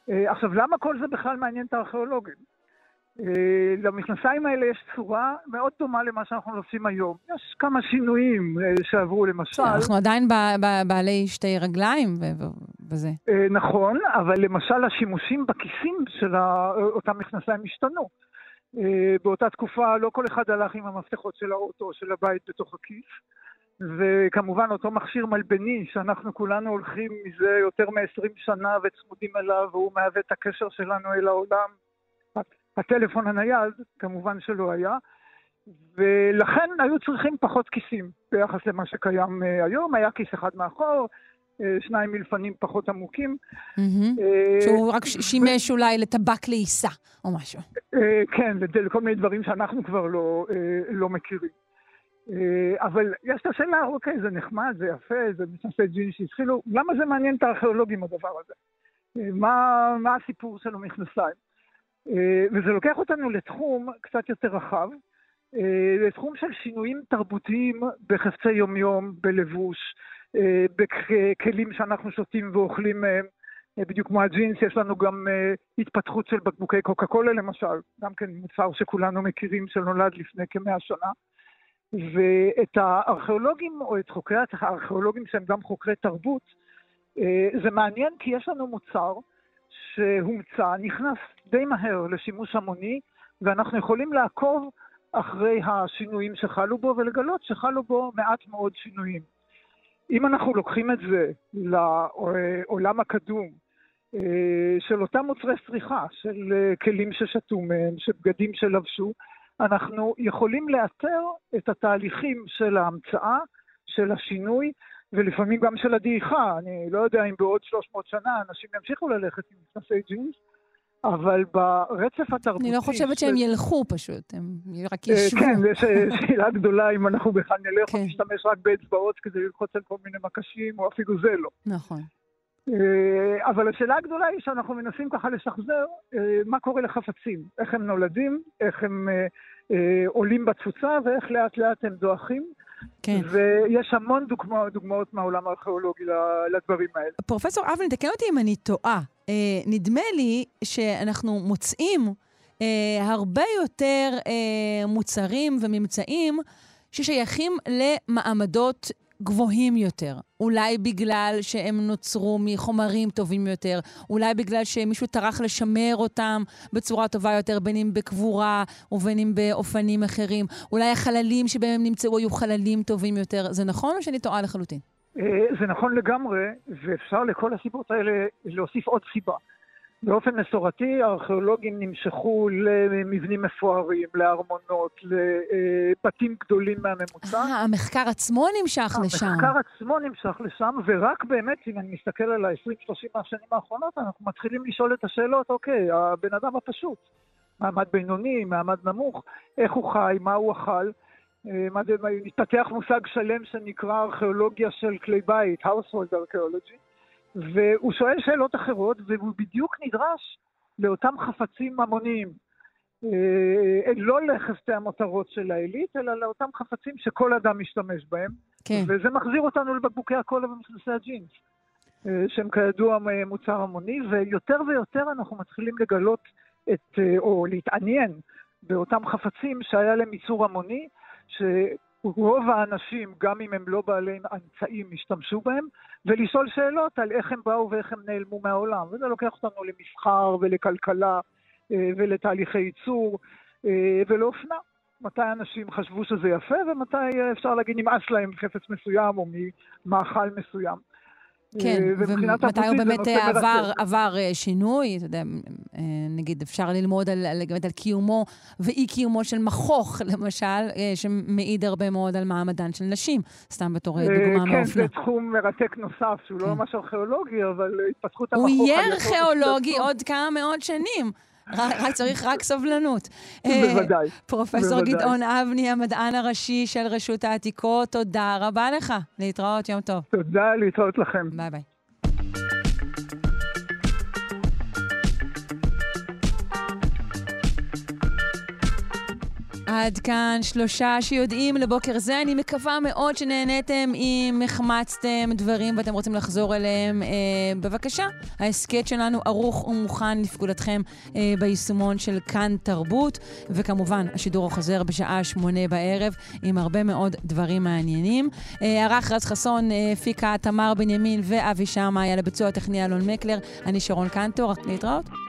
אה, עכשיו, למה כל זה בכלל מעניין את הארכיאולוגים? אה, למכנסיים האלה יש צורה מאוד דומה למה שאנחנו עושים היום. יש כמה שינויים אה, שעברו למשל. אנחנו עדיין בעלי שתי רגליים וזה. אה, נכון, אבל למשל השימושים בכיסים של אותם מכנסיים השתנו. באותה תקופה לא כל אחד הלך עם המפתחות של האוטו או של הבית בתוך הכיס. וכמובן אותו מכשיר מלבני שאנחנו כולנו הולכים מזה יותר מ-20 שנה וצמודים אליו והוא מהווה את הקשר שלנו אל העולם. הטלפון הנייד כמובן שלא היה, ולכן היו צריכים פחות כיסים ביחס למה שקיים אה, היום, היה כיס אחד מאחור, שניים מלפנים פחות עמוקים. שהוא רק שימש אולי לטבק לעיסה או משהו. כן, לכל מיני דברים שאנחנו כבר לא, לא מכירים. אבל יש את השאלה, אוקיי, זה נחמד, זה יפה, זה מתנשא ג'ינס שהתחילו, למה זה מעניין את הארכיאולוגים הדבר הזה? מה, מה הסיפור של המכנסיים? וזה לוקח אותנו לתחום קצת יותר רחב, לתחום של שינויים תרבותיים בחפצי יומיום, בלבוש, בכלים שאנחנו שותים ואוכלים מהם. בדיוק כמו הג'ינס, יש לנו גם התפתחות של בקבוקי קוקה קולה למשל, גם כן מוצר שכולנו מכירים שנולד לפני כמאה שנה. ואת הארכיאולוגים, או את חוקרי הארכיאולוגים שהם גם חוקרי תרבות, זה מעניין כי יש לנו מוצר שהומצא, נכנס די מהר לשימוש המוני, ואנחנו יכולים לעקוב אחרי השינויים שחלו בו ולגלות שחלו בו מעט מאוד שינויים. אם אנחנו לוקחים את זה לעולם הקדום, של אותם מוצרי צריכה, של כלים ששתו מהם, של בגדים שלבשו, אנחנו יכולים לאתר את התהליכים של ההמצאה, של השינוי, ולפעמים גם של הדעיכה. אני לא יודע אם בעוד 300 שנה אנשים ימשיכו ללכת עם מכנסי ג'ינס, אבל ברצף התרבותי... אני לא חושבת שהם ילכו פשוט, הם רק ישבו. כן, יש שאלה גדולה אם אנחנו בכלל נלך או נשתמש רק באצבעות כדי ללחוץ על כל מיני מקשים, או אפילו זה לא. נכון. אבל השאלה הגדולה היא שאנחנו מנסים ככה לשחזר מה קורה לחפצים, איך הם נולדים, איך הם עולים בתפוצה ואיך לאט לאט הם דועכים. כן. ויש המון דוגמאות, דוגמאות מהעולם הארכיאולוגי לדברים האלה. פרופסור אבן, תקן אותי אם אני טועה. אה, נדמה לי שאנחנו מוצאים אה, הרבה יותר אה, מוצרים וממצאים ששייכים למעמדות גבוהים יותר. אולי בגלל שהם נוצרו מחומרים טובים יותר, אולי בגלל שמישהו טרח לשמר אותם בצורה טובה יותר, בין אם בקבורה ובין אם באופנים אחרים. אולי החללים שבהם הם נמצאו היו חללים טובים יותר. זה נכון או שאני טועה לחלוטין? זה נכון לגמרי, ואפשר לכל הסיבות האלה להוסיף עוד סיבה. באופן מסורתי הארכיאולוגים נמשכו למבנים מפוארים, לארמונות, לבתים גדולים מהממוצע. אה, המחקר עצמו נמשך לשם. המחקר עצמו נמשך לשם, ורק באמת, אם אני מסתכל על ה-20-30 השנים האחרונות, אנחנו מתחילים לשאול את השאלות, אוקיי, הבן אדם הפשוט, מעמד בינוני, מעמד נמוך, איך הוא חי, מה הוא אכל. מתפתח מושג שלם שנקרא ארכיאולוגיה של כלי בית, household archaeology. והוא שואל שאלות אחרות, והוא בדיוק נדרש לאותם חפצים המוניים. אה, לא לחפצי המותרות של העילית, אלא לאותם חפצים שכל אדם משתמש בהם. כן. וזה מחזיר אותנו לבקבוקי הקולה ומכנסי הג'ינס, אה, שהם כידוע מוצר המוני, ויותר ויותר אנחנו מתחילים לגלות את, אה, או להתעניין באותם חפצים שהיה להם ייצור המוני, ש... רוב האנשים, גם אם הם לא בעלי אמצעים, השתמשו בהם, ולשאול שאלות על איך הם באו ואיך הם נעלמו מהעולם. וזה לוקח אותנו למסחר ולכלכלה ולתהליכי ייצור ולאופנה. מתי אנשים חשבו שזה יפה ומתי אפשר להגיד נמאס להם חפץ מסוים או ממאכל מסוים. כן, ומתי הוא באמת עבר, עבר שינוי, אתה יודע, נגיד אפשר ללמוד על, על, על קיומו ואי קיומו של מכוך, למשל, שמעיד הרבה מאוד על מעמדן של נשים, סתם בתור דוגמה מאופנה. כן, זה תחום מרתק נוסף, שהוא לא ממש ארכיאולוגי, אבל התפתחות המכוך... הוא יהיה ארכיאולוגי עוד כמה מאות שנים. רק צריך רק סבלנות. בוודאי. פרופסור גדעון אבני, המדען הראשי של רשות העתיקות, תודה רבה לך. להתראות, יום טוב. תודה, להתראות לכם. ביי ביי. עד כאן שלושה שיודעים לבוקר זה. אני מקווה מאוד שנהניתם אם החמצתם דברים ואתם רוצים לחזור אליהם. אה, בבקשה, ההסכת שלנו ערוך ומוכן לפקודתכם אה, ביישומון של כאן תרבות, וכמובן, השידור החוזר בשעה שמונה בערב עם הרבה מאוד דברים מעניינים. אה, ערך רז חסון, אה, הפיקה תמר בנימין ואבי שמאי, היה לביצוע הטכני אלון מקלר. אני שרון קנטור, רק להתראות.